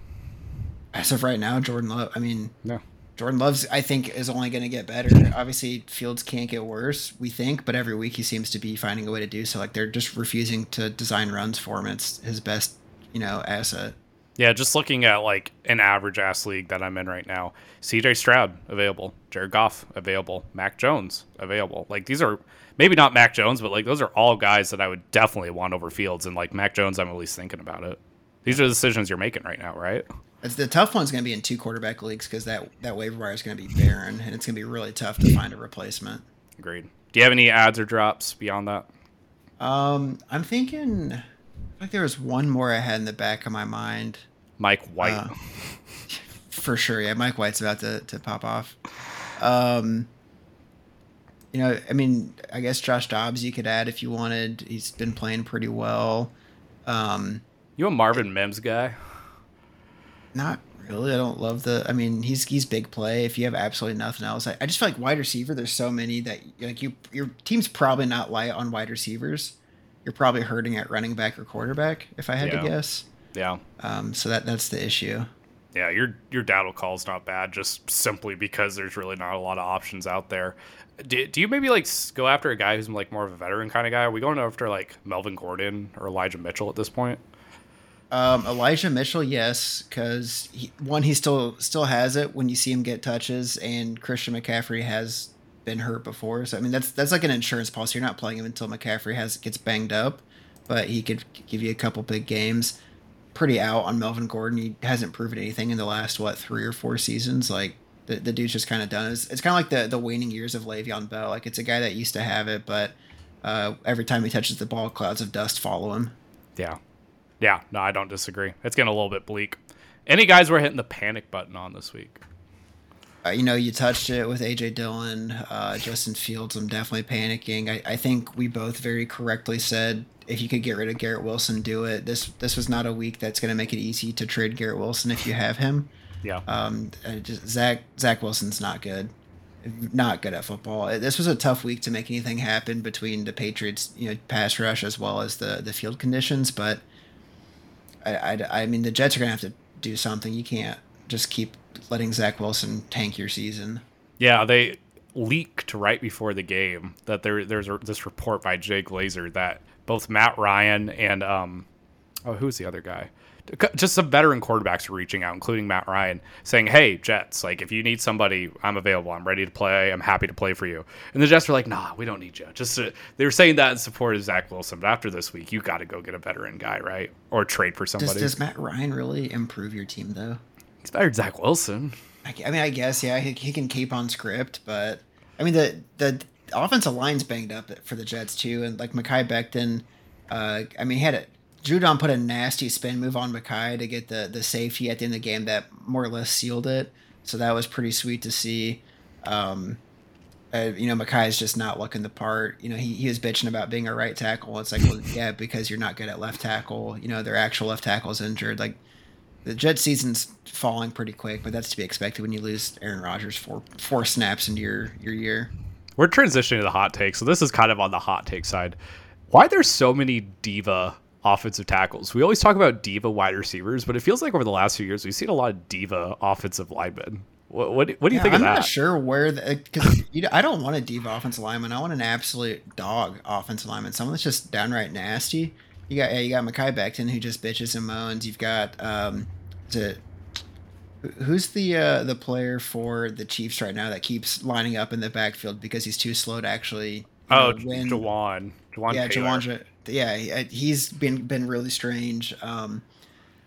As of right now, Jordan Love. I mean, no. Jordan Love's, I think, is only going to get better. Obviously, Fields can't get worse, we think, but every week he seems to be finding a way to do so. Like they're just refusing to design runs for him. It's his best, you know, asset. Yeah, just looking at like an average ass league that I'm in right now. CJ Stroud available, Jared Goff available, Mac Jones available. Like these are maybe not Mac Jones, but like those are all guys that I would definitely want over Fields. And like Mac Jones, I'm at least thinking about it. These are the decisions you're making right now, right? The tough one's going to be in two quarterback leagues because that that waiver wire is going to be barren, and it's going to be really tough to find a replacement. Agreed. Do you have any ads or drops beyond that? Um, I'm thinking like there was one more I had in the back of my mind. Mike White. Uh, for sure, yeah. Mike White's about to, to pop off. Um, you know, I mean, I guess Josh Dobbs you could add if you wanted. He's been playing pretty well. Um, you a Marvin Mims guy? Not really. I don't love the. I mean, he's he's big play. If you have absolutely nothing else, I, I just feel like wide receiver. There's so many that like you your team's probably not light on wide receivers. You're probably hurting at running back or quarterback. If I had yeah. to guess. Yeah. Um. So that that's the issue. Yeah, your your Dowdle call is not bad, just simply because there's really not a lot of options out there. Do, do you maybe like go after a guy who's like more of a veteran kind of guy? Are we going after like Melvin Gordon or Elijah Mitchell at this point? Um, Elijah Mitchell, yes, because one he still still has it when you see him get touches, and Christian McCaffrey has been hurt before. So I mean that's that's like an insurance policy. You're not playing him until McCaffrey has gets banged up, but he could give you a couple big games. Pretty out on Melvin Gordon. He hasn't proven anything in the last what three or four seasons. Like the, the dude's just kind of done. It's, it's kind of like the the waning years of Le'Veon Bell. Like it's a guy that used to have it, but uh, every time he touches the ball, clouds of dust follow him. Yeah, yeah, no, I don't disagree. It's getting a little bit bleak. Any guys we're hitting the panic button on this week? Uh, you know, you touched it with AJ Dillon, uh, Justin Fields. I'm definitely panicking. I, I think we both very correctly said if you could get rid of Garrett Wilson, do it. This this was not a week that's going to make it easy to trade Garrett Wilson if you have him. Yeah. Um, just, Zach Zach Wilson's not good, not good at football. This was a tough week to make anything happen between the Patriots, you know, pass rush as well as the the field conditions, but I, I, I mean, the Jets are going to have to do something. You can't just keep letting Zach Wilson tank your season. Yeah, they leaked right before the game that there there's this report by Jay Glazer that both Matt Ryan and um oh who's the other guy just some veteran quarterbacks are reaching out, including Matt Ryan, saying, "Hey, Jets, like if you need somebody, I'm available. I'm ready to play. I'm happy to play for you." And the Jets are like, "Nah, we don't need you." Just to, they were saying that in support of Zach Wilson, but after this week, you got to go get a veteran guy, right, or trade for somebody. Does, does Matt Ryan really improve your team though? He's better than Zach Wilson. I, I mean, I guess yeah, he, he can keep on script, but I mean the the offensive line's banged up for the Jets too, and like Mekhi Becton. Uh, I mean, he had it Judon put a nasty spin move on Mekhi to get the the safety at the end of the game that more or less sealed it. So that was pretty sweet to see. Um, uh, you know, is just not looking the part. You know, he, he was bitching about being a right tackle. It's like, well, yeah, because you're not good at left tackle. You know, their actual left tackle is injured. Like the Jet season's falling pretty quick, but that's to be expected when you lose Aaron Rodgers four four snaps into your your year. We're transitioning to the hot take, so this is kind of on the hot take side. Why there's so many diva offensive tackles. We always talk about diva wide receivers, but it feels like over the last few years we've seen a lot of diva offensive linemen. What what, what do you yeah, think I'm of that? I'm not sure where because I don't want a diva offensive lineman. I want an absolute dog offensive lineman. Someone that's just downright nasty. You got yeah, you got Mekhi Becton who just bitches and moans. You've got um, the who's the uh, the player for the Chiefs right now that keeps lining up in the backfield because he's too slow to actually. Oh, know, win. Jawaan. Jawaan yeah, Jawaan yeah, he's been been really strange. Um,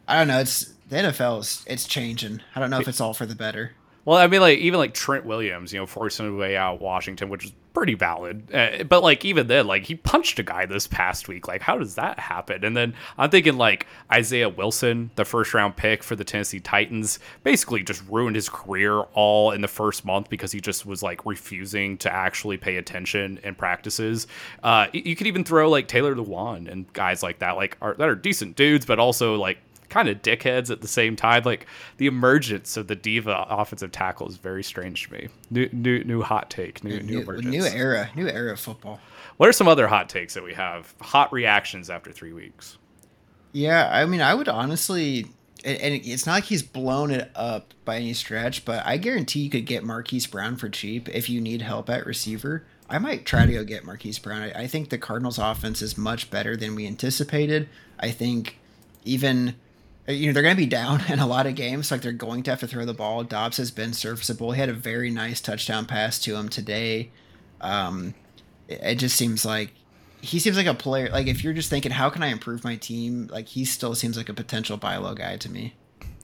I don't know. It's the NFL is it's changing. I don't know if it's all for the better. Well, I mean, like even like Trent Williams, you know, forcing his way out Washington, which is pretty valid. Uh, but like even then, like he punched a guy this past week. Like how does that happen? And then I'm thinking like Isaiah Wilson, the first round pick for the Tennessee Titans, basically just ruined his career all in the first month because he just was like refusing to actually pay attention in practices. Uh, you could even throw like Taylor Lewan and guys like that, like are, that are decent dudes, but also like kind of dickheads at the same time. Like the emergence of the diva offensive tackle is very strange to me. New new new hot take, new new, new, emergence. new era, new era of football. What are some other hot takes that we have? Hot reactions after three weeks. Yeah, I mean, I would honestly, and and it's not like he's blown it up by any stretch, but I guarantee you could get Marquise Brown for cheap if you need help at receiver. I might try to go get Marquise Brown. I, I think the Cardinals' offense is much better than we anticipated. I think even you know they're going to be down in a lot of games like they're going to have to throw the ball. Dobbs has been serviceable. He had a very nice touchdown pass to him today. Um, it, it just seems like he seems like a player like if you're just thinking how can i improve my team? Like he still seems like a potential buy low guy to me.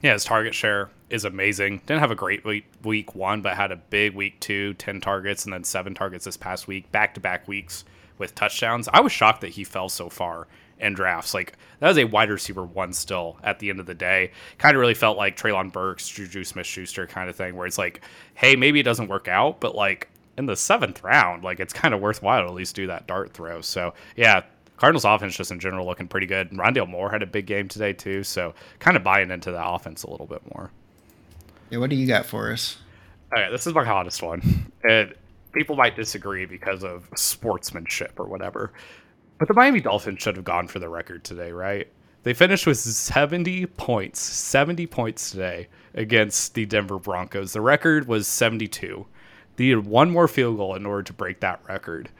Yeah, his target share is amazing. Didn't have a great week, week one, but had a big week two, 10 targets, and then seven targets this past week, back to back weeks with touchdowns. I was shocked that he fell so far in drafts. Like, that was a wide receiver one still at the end of the day. Kind of really felt like Treylon Burks, Juju Smith Schuster kind of thing, where it's like, hey, maybe it doesn't work out, but like in the seventh round, like it's kind of worthwhile to at least do that dart throw. So, yeah, Cardinals offense just in general looking pretty good. Rondale Moore had a big game today too, so kind of buying into that offense a little bit more. yeah what do you got for us All right, this is my hottest one, and people might disagree because of sportsmanship or whatever, but the Miami Dolphins should have gone for the record today, right? They finished with 70 points, 70 points today against the Denver Broncos. The record was 72. They needed one more field goal in order to break that record.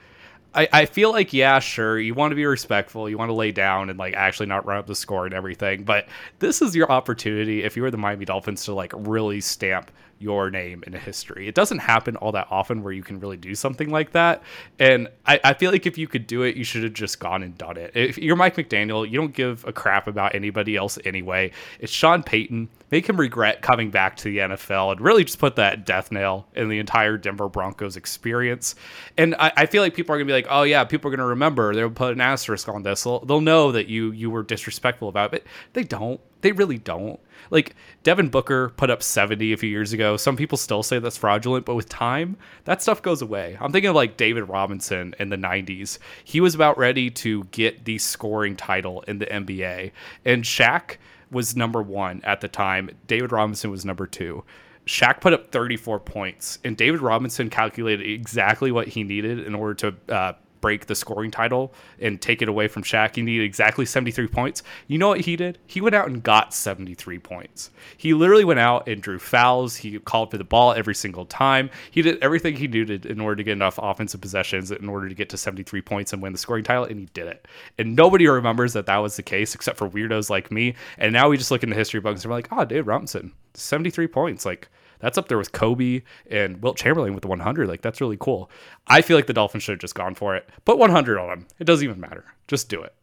I, I feel like yeah sure you want to be respectful you want to lay down and like actually not run up the score and everything but this is your opportunity if you were the Miami Dolphins to like really stamp your name in history it doesn't happen all that often where you can really do something like that and I, I feel like if you could do it you should have just gone and done it if you're Mike McDaniel you don't give a crap about anybody else anyway it's Sean Payton make him regret coming back to the NFL and really just put that death nail in the entire Denver Broncos experience. And I, I feel like people are gonna be like, oh yeah, people are gonna remember. They'll put an asterisk on this. They'll, they'll know that you you were disrespectful about it. But they don't. They really don't. Like Devin Booker put up 70 a few years ago. Some people still say that's fraudulent, but with time, that stuff goes away. I'm thinking of like David Robinson in the 90s. He was about ready to get the scoring title in the NBA. And Shaq was number one at the time. David Robinson was number two. Shaq put up 34 points, and David Robinson calculated exactly what he needed in order to uh, break the scoring title and take it away from Shaq. He needed exactly 73 points. You know what he did? He went out and got 73 points. He literally went out and drew fouls. He called for the ball every single time. He did everything he needed in order to get enough offensive possessions in order to get to 73 points and win the scoring title, and he did it. And nobody remembers that that was the case except for weirdos like me. And now we just look in the history books and we're like, ah, oh, David Robinson, 73 points. Like, that's up there with Kobe and Wilt Chamberlain with the 100. Like that's really cool. I feel like the Dolphins should have just gone for it. Put 100 on them. It doesn't even matter. Just do it.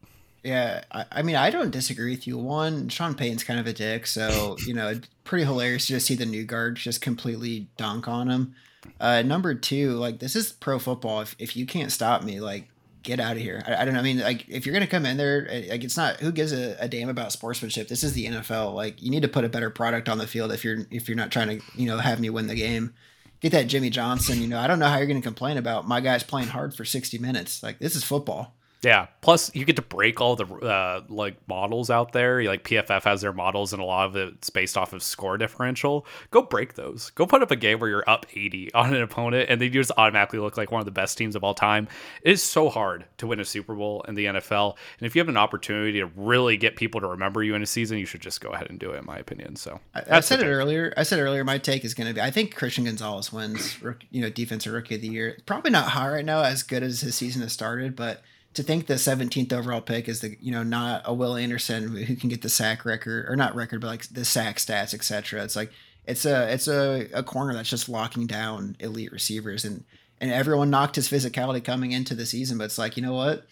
Yeah, I, I mean, I don't disagree with you. One, Sean Payton's kind of a dick, so you know, it's pretty hilarious to just see the new guard just completely dunk on him. Uh, number two, like this is pro football. If if you can't stop me, like get out of here. I, I don't know. I mean, like if you're gonna come in there, eh, like it's not who gives a, a damn about sportsmanship. This is the NFL. Like you need to put a better product on the field if you're if you're not trying to you know have me win the game. Get that Jimmy Johnson. You know, I don't know how you're gonna complain about my guys playing hard for 60 minutes. Like this is football. Yeah. Plus, you get to break all the uh, like models out there. Like PFF has their models, and a lot of it's based off of score differential. Go break those. Go put up a game where you're up 80 on an opponent, and they just automatically look like one of the best teams of all time. It is so hard to win a Super Bowl in the NFL, and if you have an opportunity to really get people to remember you in a season, you should just go ahead and do it. In my opinion. So I, I said it earlier. I said earlier. My take is going to be. I think Christian Gonzalez wins. You know, defensive rookie of the year. Probably not high right now, as good as his season has started, but to think the 17th overall pick is the you know not a Will Anderson who can get the sack record or not record but like the sack stats etc. It's like it's a it's a, a corner that's just locking down elite receivers and and everyone knocked his physicality coming into the season, but it's like you know what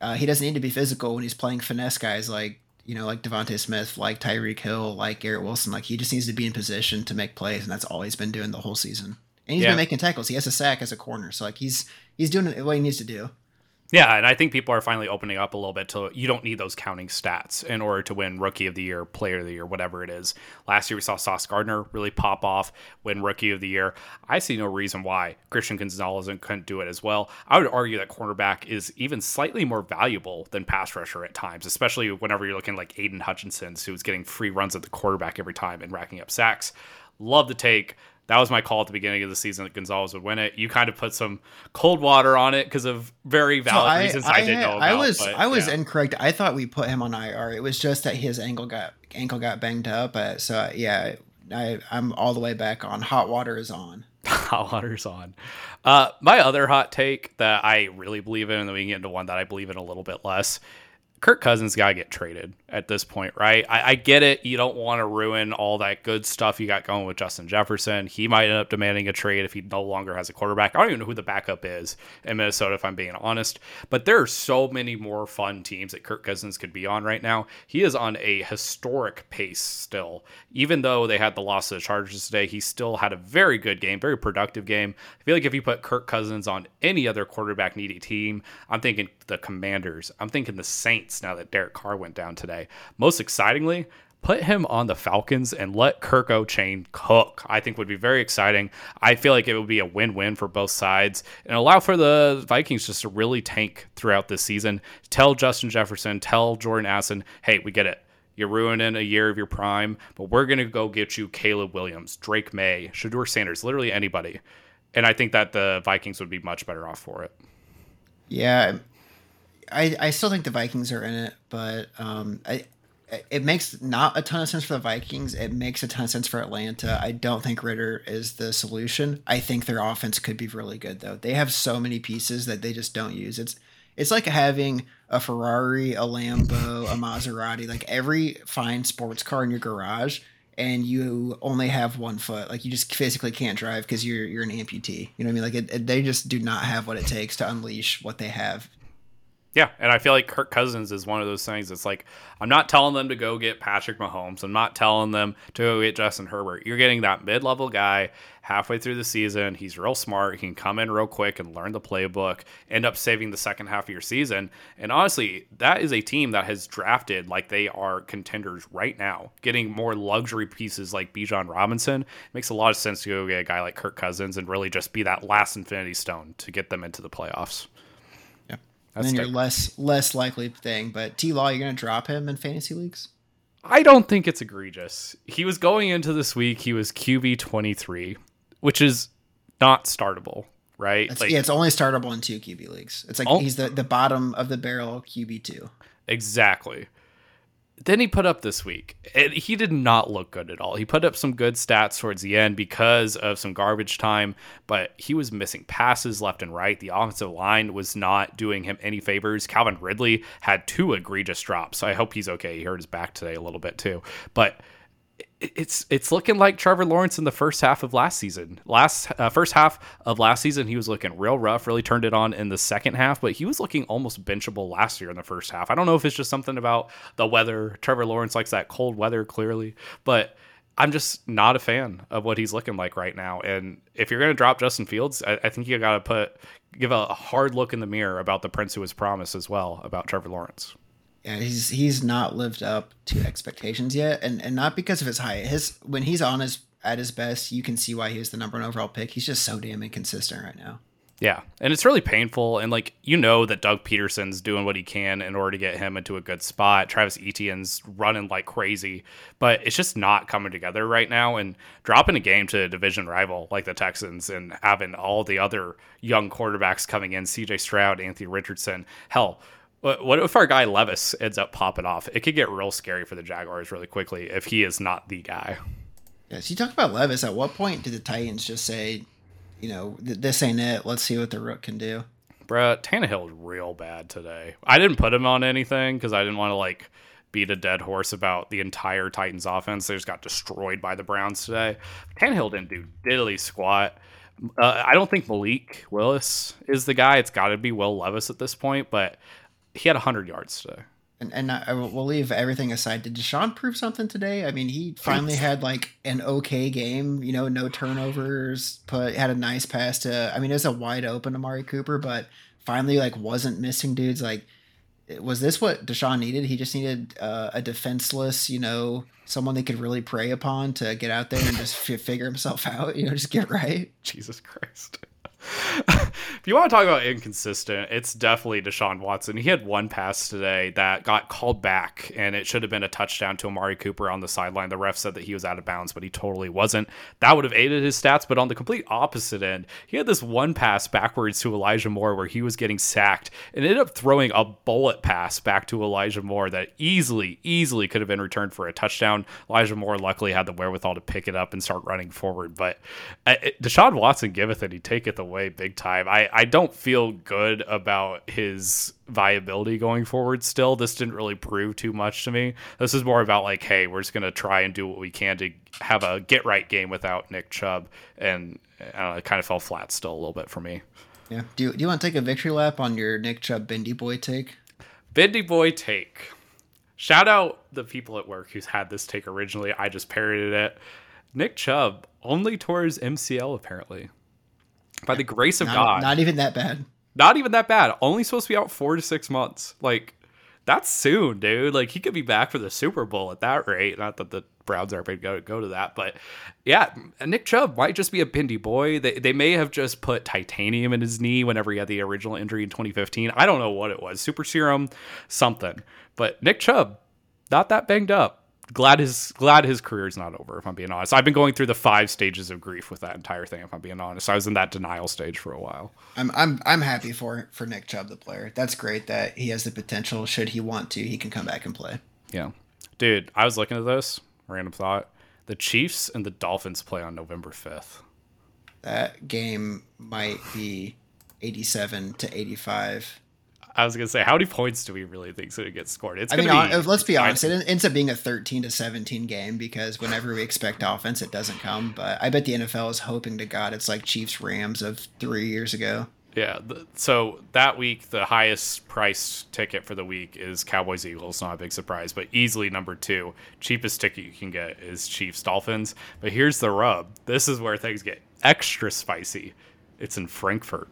uh, he doesn't need to be physical when he's playing finesse guys like you know like DeVonta Smith, like Tyreek Hill, like Garrett Wilson. Like he just needs to be in position to make plays, and that's all he's been doing the whole season. And he's Yeah. been making tackles. He has a sack as a corner, so like he's he's doing what he needs to do. Yeah, and I think people are finally opening up a little bit to you don't need those counting stats in order to win Rookie of the Year, Player of the Year, whatever it is. Last year we saw Sauce Gardner really pop off, win Rookie of the Year. I see no reason why Christian Gonzalez couldn't do it as well. I would argue that cornerback is even slightly more valuable than pass rusher at times, especially whenever you're looking like Aidan Hutchinson, who's getting free runs at the quarterback every time and racking up sacks. Love the take that was my call at the beginning of the season that Gonzalez would win it. You kind of put some cold water on it because of very valid so I, reasons I, I, didn't know about. I was but, I was yeah. incorrect. I thought we put him on IR. It was just that his ankle got ankle got banged up. Uh, so yeah, I I'm all the way back on. Hot water is on. hot water's on. Uh, my other hot take that I really believe in, and then we can get into one that I believe in a little bit less, Kirk Cousins got to get traded at this point, right? I, I get it. You don't want to ruin all that good stuff you got going with Justin Jefferson. He might end up demanding a trade if he no longer has a quarterback. I don't even know who the backup is in Minnesota, if I'm being honest. But there are so many more fun teams that Kirk Cousins could be on right now. He is on a historic pace still. Even though they had the loss of the Chargers today, he still had a very good game, very productive game. I feel like if you put Kirk Cousins on any other quarterback needy team, I'm thinking the Commanders, I'm thinking the Saints now that Derek Carr went down today. Most excitingly, put him on the Falcons and let Kirk Chain cook. I think would be very exciting. I feel like it would be a win-win for both sides and allow for the Vikings just to really tank throughout this season. Tell Justin Jefferson, tell Jordan Addison, hey, we get it. You're ruining a year of your prime, but we're going to go get you Caleb Williams, Drake Maye, Shedeur Sanders, literally anybody. And I think that the Vikings would be much better off for it. Yeah, I, I still think the Vikings are in it, but um, I, it makes not a ton of sense for the Vikings. It makes a ton of sense for Atlanta. I don't think Ridder is the solution. I think their offense could be really good though. They have so many pieces that they just don't use. It's it's like having a Ferrari, a Lambo, a Maserati, like every fine sports car in your garage and you only have one foot like you just physically can't drive because you're you're an amputee you know what i mean like it, it, they just do not have what it takes to unleash what they have yeah, and I feel like Kirk Cousins is one of those things. It's like I'm not telling them to go get Patrick Mahomes. I'm not telling them to go get Justin Herbert. You're getting that mid-level guy halfway through the season. He's real smart. He can come in real quick and learn the playbook. End up saving the second half of your season. And honestly, that is a team that has drafted like they are contenders right now. Getting more luxury pieces like Bijan Robinson makes a lot of sense to go get a guy like Kirk Cousins and really just be that last infinity stone to get them into the playoffs. That's and then your less less likely thing. But T Law, you're gonna drop him in fantasy leagues? I don't think it's egregious. He was going into this week. He was QB twenty three, which is not startable, right? Like, yeah, it's only startable in two QB leagues. It's like oh, he's the the bottom of the barrel QB two. Exactly then he put up this week. And he did not look good at all. He put up some good stats towards the end because of some garbage time, but he was missing passes left and right. The offensive line was not doing him any favors. Calvin Ridley had two egregious drops. So I hope he's okay. He hurt his back today a little bit too. But it's it's looking like Trevor Lawrence in the first half of last season. Last uh, first half of last season, he was looking real rough. Really turned it on in the second half, but he was looking almost benchable last year in the first half. I don't know if it's just something about the weather. Trevor Lawrence likes that cold weather clearly, but I'm just not a fan of what he's looking like right now. And if you're going to drop Justin Fields, I, I think you got to put give a hard look in the mirror about the prince who was promised as well about Trevor Lawrence yeah, he's he's not lived up to expectations yet, and and not because of his height. His when he's on his at his best, you can see why he was the number one overall pick. He's just so damn inconsistent right now. Yeah, and it's really painful, and like you know that Doug Pederson's doing what he can in order to get him into a good spot. Travis Etienne's running like crazy, but it's just not coming together right now. And dropping a game to a division rival like the Texans and having all the other young quarterbacks coming in, C.J. Stroud, Anthony Richardson, hell what if our guy Levis ends up popping off? It could get real scary for the Jaguars really quickly if he is not the guy. Yeah, so you talk about Levis. At what point did the Titans just say, you know, this ain't it. Let's see what the rook can do. Bruh, Tannehill is real bad today. I didn't put him on anything because I didn't want to like beat a dead horse about the entire Titans offense. They just got destroyed by the Browns today. Tannehill didn't do diddly squat. Uh, I don't think Malik Willis is the guy. It's got to be Will Levis at this point, but he had 100 yards today. And, and I will leave everything aside. Did Deshaun prove something today? I mean, he finally had like an okay game. You know, no turnovers. Put had a nice pass to. I mean, it was a wide open Amari Cooper, but finally like wasn't missing dudes. Like, was this what Deshaun needed? He just needed uh, a defenseless, you know, someone they could really prey upon to get out there and just f- figure himself out. You know, just get right. Jesus Christ. If you want to talk about inconsistent, it's definitely Deshaun Watson. He had one pass today that got called back, and it should have been a touchdown to Amari Cooper on the sideline. The ref said that he was out of bounds, but he totally wasn't. That would have aided his stats, but on the complete opposite end, he had this one pass backwards to Elijah Moore where he was getting sacked and ended up throwing a bullet pass back to Elijah Moore that easily, easily could have been returned for a touchdown. Elijah Moore luckily had the wherewithal to pick it up and start running forward, but uh, Deshaun Watson giveth and he taketh away big time. I, I don't feel good about his viability going forward still. This didn't really prove too much to me. This is more about like, hey, we're just going to try and do what we can to have a get right game without Nick Chubb. And know, it kind of fell flat still a little bit for me. Yeah. Do you, do you want to take a victory lap on your Nick Chubb Bendy Boy take? Bendy Boy take. Shout out the people at work who's had this take originally. I just parodied it. Nick Chubb only tore his MCL apparently. By the grace of not, God. Not even that bad. Not even that bad. Only supposed to be out four to six months. Like, that's soon, dude. Like, he could be back for the Super Bowl at that rate. Not that the Browns are going to go to that, but yeah, Nick Chubb might just be a bendy boy. They, they may have just put titanium in his knee whenever he had the original injury in 2015. I don't know what it was. Super serum, something. But Nick Chubb, not that banged up glad his glad his career's not over if i'm being honest. I've been going through the five stages of grief with that entire thing if i'm being honest. I was in that denial stage for a while. I'm i'm i'm happy for for nick chubb the player. That's great that he has the potential. Should he want to he can come back and play. Yeah. Dude i was looking at this random thought. The chiefs and the dolphins play on november 5th that game might be 87 to 85 I was gonna say, how many points do we really think is gonna get scored? It's. I mean, be, let's be honest. It ends up being a thirteen to seventeen game because whenever we expect offense, it doesn't come. But I bet the NFL is hoping to God it's like Chiefs Rams of three years ago. Yeah. So that week, the highest priced ticket for the week is Cowboys Eagles. Not a big surprise, but easily number two. Cheapest ticket you can get is Chiefs Dolphins. But here's the rub. This is where things get extra spicy. It's in Frankfurt.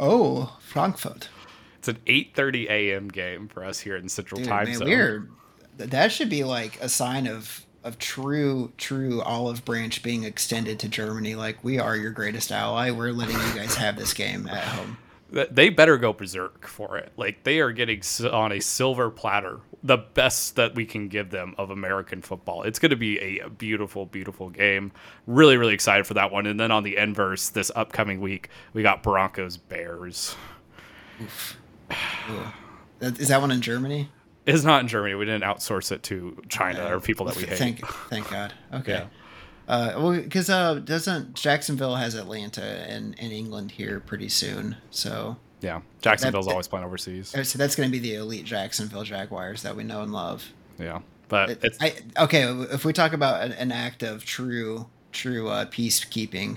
Oh, Frankfurt. It's an 8:30 a.m. game for us here in Central Dude, Time man, Zone. We're, that should be like a sign of of true true olive branch being extended to Germany. Like we are your greatest ally. We're letting you guys have this game at home. They better go berserk for it. Like they are getting on a silver platter, the best that we can give them of American football. It's going to be a beautiful, beautiful game. Really, really excited for that one. And then on the inverse, this upcoming week, we got Broncos Bears. Oof. Is that one in Germany? It's not in Germany. We didn't outsource it to China or people that we hate. Thank, thank God. Okay. Yeah. Uh, well, because uh, doesn't Jacksonville has Atlanta in, in England here pretty soon, so yeah, Jacksonville's that, always playing overseas. Uh, so that's going to be the elite Jacksonville Jaguars that we know and love. Yeah, but it, I, okay, if we talk about an, an act of true true uh, peacekeeping,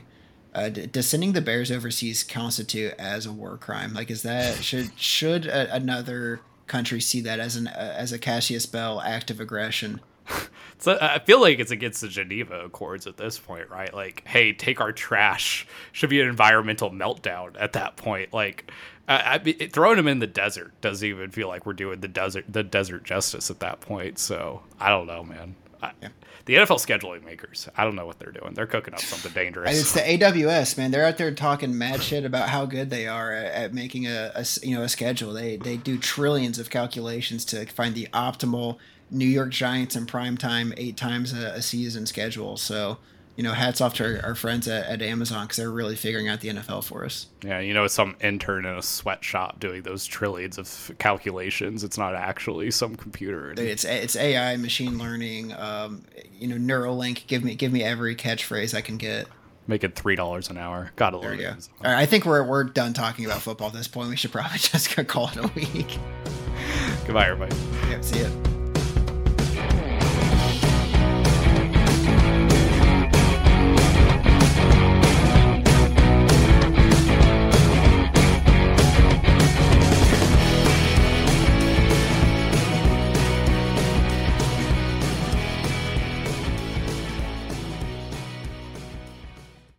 uh, does sending the Bears overseas constitute as a war crime? Like, is that should should a, another country see that as an uh, as a casus belli act of aggression? so I feel like it's against the Geneva Accords at this point, right? Like, hey, take our trash should be an environmental meltdown at that point. Like, I, I, throwing them in the desert doesn't even feel like we're doing the desert the desert justice at that point. So I don't know, man. I, yeah the NFL scheduling makers. I don't know what they're doing. They're cooking up something dangerous. It's the AWS man. They're out there talking mad shit about how good they are at, at making a, a, you know a schedule. They they do trillions of calculations to find the optimal New York Giants in prime time eight times a, a season schedule. So you know, hats off to our, our friends at, at Amazon because they're really figuring out the NFL for us. Yeah, you know, it's some intern in a sweatshop doing those trillions of calculations. It's not actually some computer. It's it's AI, machine learning, um, you know, Neuralink. Give me give me every catchphrase I can get. Make it three dollars an hour. Gotta love it. All right, I think we're we're done talking about football at this point. We should probably just go call it a week. Goodbye, everybody. Yep, see you.